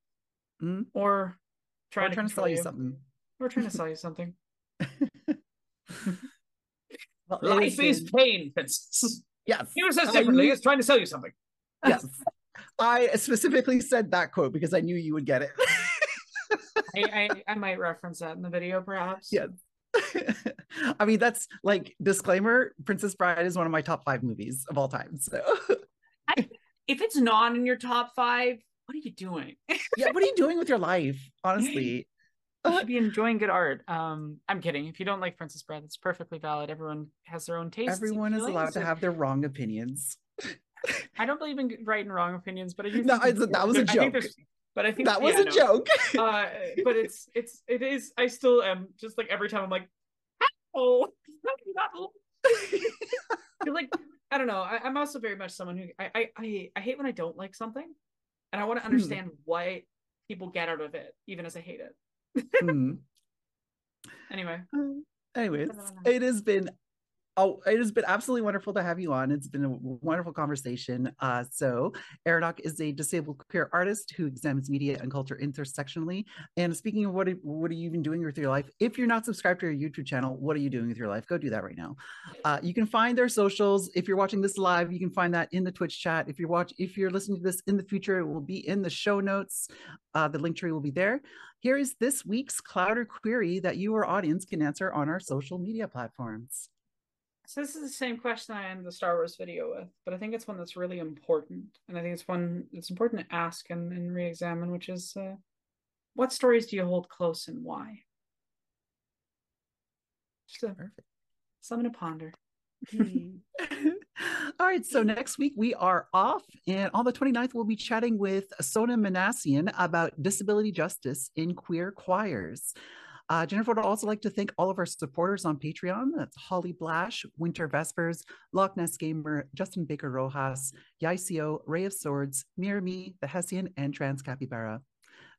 A: Mm-hmm.
B: Or
A: trying, or to, trying to sell you, you something.
B: Or trying to sell you something.
A: well, Life is pain, Princess. Yes.
B: He says differently. I, it's trying to sell you something.
A: Yes. I specifically said that quote because I knew you would get it.
B: I, I, I might reference that in the video, perhaps.
A: Yeah. I mean, that's like disclaimer. Princess Bride is one of my top five movies of all time. So,
B: I, if it's not in your top five, what are you doing?
A: yeah, what are you doing with your life? Honestly,
B: you should be enjoying good art. Um, I'm kidding. If you don't like Princess Bride, it's perfectly valid. Everyone has their own taste.
A: Everyone is allowed to have their wrong opinions.
B: I don't believe in right and wrong opinions, but I do.
A: No, that was a joke.
B: But I think
A: that was yeah, a no. joke.
B: uh, but it's it's it is. I still am just like every time I'm like, oh, like I don't know. I, am also very much someone who I, I I I hate when I don't like something, and I want to hmm. understand what people get out of it, even as I hate it. hmm. Anyway.
A: Um, anyways, it has been Oh, it has been absolutely wonderful to have you on. It's been a wonderful conversation. Uh, so, Aranock is a disabled queer artist who examines media and culture intersectionally. And speaking of what, what are you even doing with your life? If you're not subscribed to our YouTube channel, what are you doing with your life? Go do that right now. Uh, you can find their socials. If you're watching this live, you can find that in the Twitch chat. If you're watch, if you're listening to this in the future, it will be in the show notes. Uh, the link tree will be there. Here is this week's cloud or query that you, or audience, can answer on our social media platforms.
B: So this is the same question I end the Star Wars video with, but I think it's one that's really important, and I think it's one that's important to ask and, and re-examine, which is, uh, what stories do you hold close and why? Just a, Perfect. something to ponder.
A: Hmm. All right, so next week we are off, and on the 29th, we'll be chatting with Sona Manassian about disability justice in queer choirs. Uh, Genderful would also like to thank all of our supporters on Patreon. That's Holly Blash, Winter Vespers, Loch Ness Gamer, Justin Baker Rojas, Yaicio, Ray of Swords, Mirami, The Hessian, and Trans Capybara.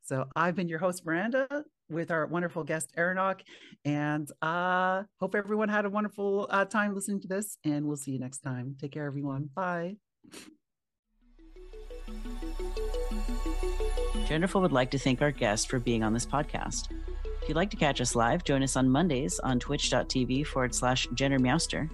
A: So I've been your host, Miranda, with our wonderful guest, Aranock, and uh, hope everyone had a wonderful uh, time listening to this, and we'll see you next time. Take care, everyone. Bye.
D: Genderful would like to thank our guest for being on this podcast. If you'd like to catch us live, join us on Mondays on twitch.tv forward slash gender Meowster.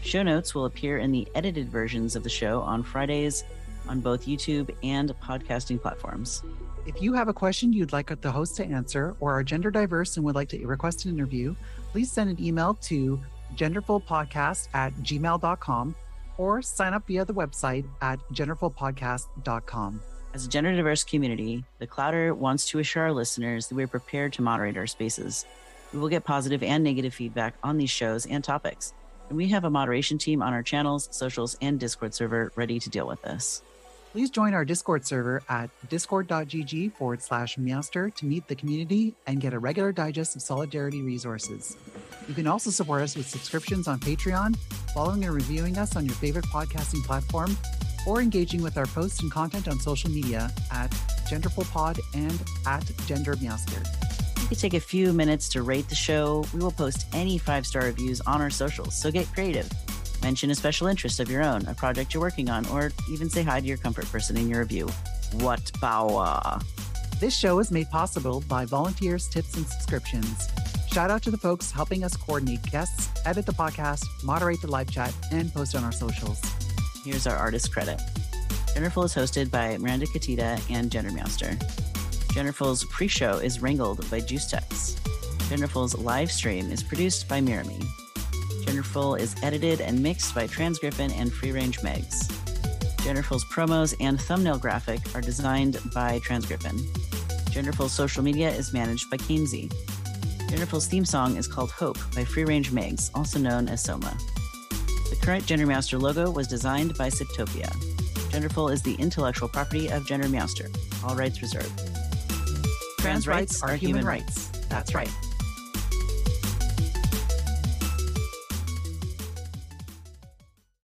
D: Show notes will appear in the edited versions of the show on Fridays on both YouTube and podcasting platforms.
E: If you have a question you'd like the host to answer or are gender diverse and would like to request an interview, please send an email to genderfulpodcast at gmail.com
A: or sign up via the website at genderfulpodcast.com.
D: As a gender diverse community, the Clouder wants to assure our listeners that we're prepared to moderate our spaces. We will get positive and negative feedback on these shows and topics. And we have a moderation team on our channels, socials, and Discord server ready to deal with this.
A: Please join our Discord server at discord.gg forward slash meowster to meet the community and get a regular digest of solidarity resources. You can also support us with subscriptions on Patreon, following and reviewing us on your favorite podcasting platform, or engaging with our posts and content on social media at genderfulpod and at gendermeowster.
D: You could take a few minutes to rate the show. We will post any five star reviews on our socials, so get creative. Mention a special interest of your own, a project you're working on, or even say hi to your comfort person in your review. What power!
A: This show is made possible by volunteers, tips, and subscriptions. Shout out to the folks helping us coordinate guests, edit the podcast, moderate the live chat, and post on our socials.
D: Here's our artist credit. Genderful is hosted by Miranda Katita and Gendermeowster. Genderful's pre-show is wrangled by Juice JuiceTex. Genderful's live stream is produced by Mirami. Genderful is edited and mixed by Transgriffin and Free Range Megs. Genderful's promos and thumbnail graphic are designed by Transgriffin. Genderful's social media is managed by Kamesy. Genderful's theme song is called Hope by Free Range Megs, also known as Soma. The current Gendermeowster logo was designed by Siptopia. Genderful is the intellectual property of Gendermeowster. All rights reserved.
A: Trans rights are human rights. That's right.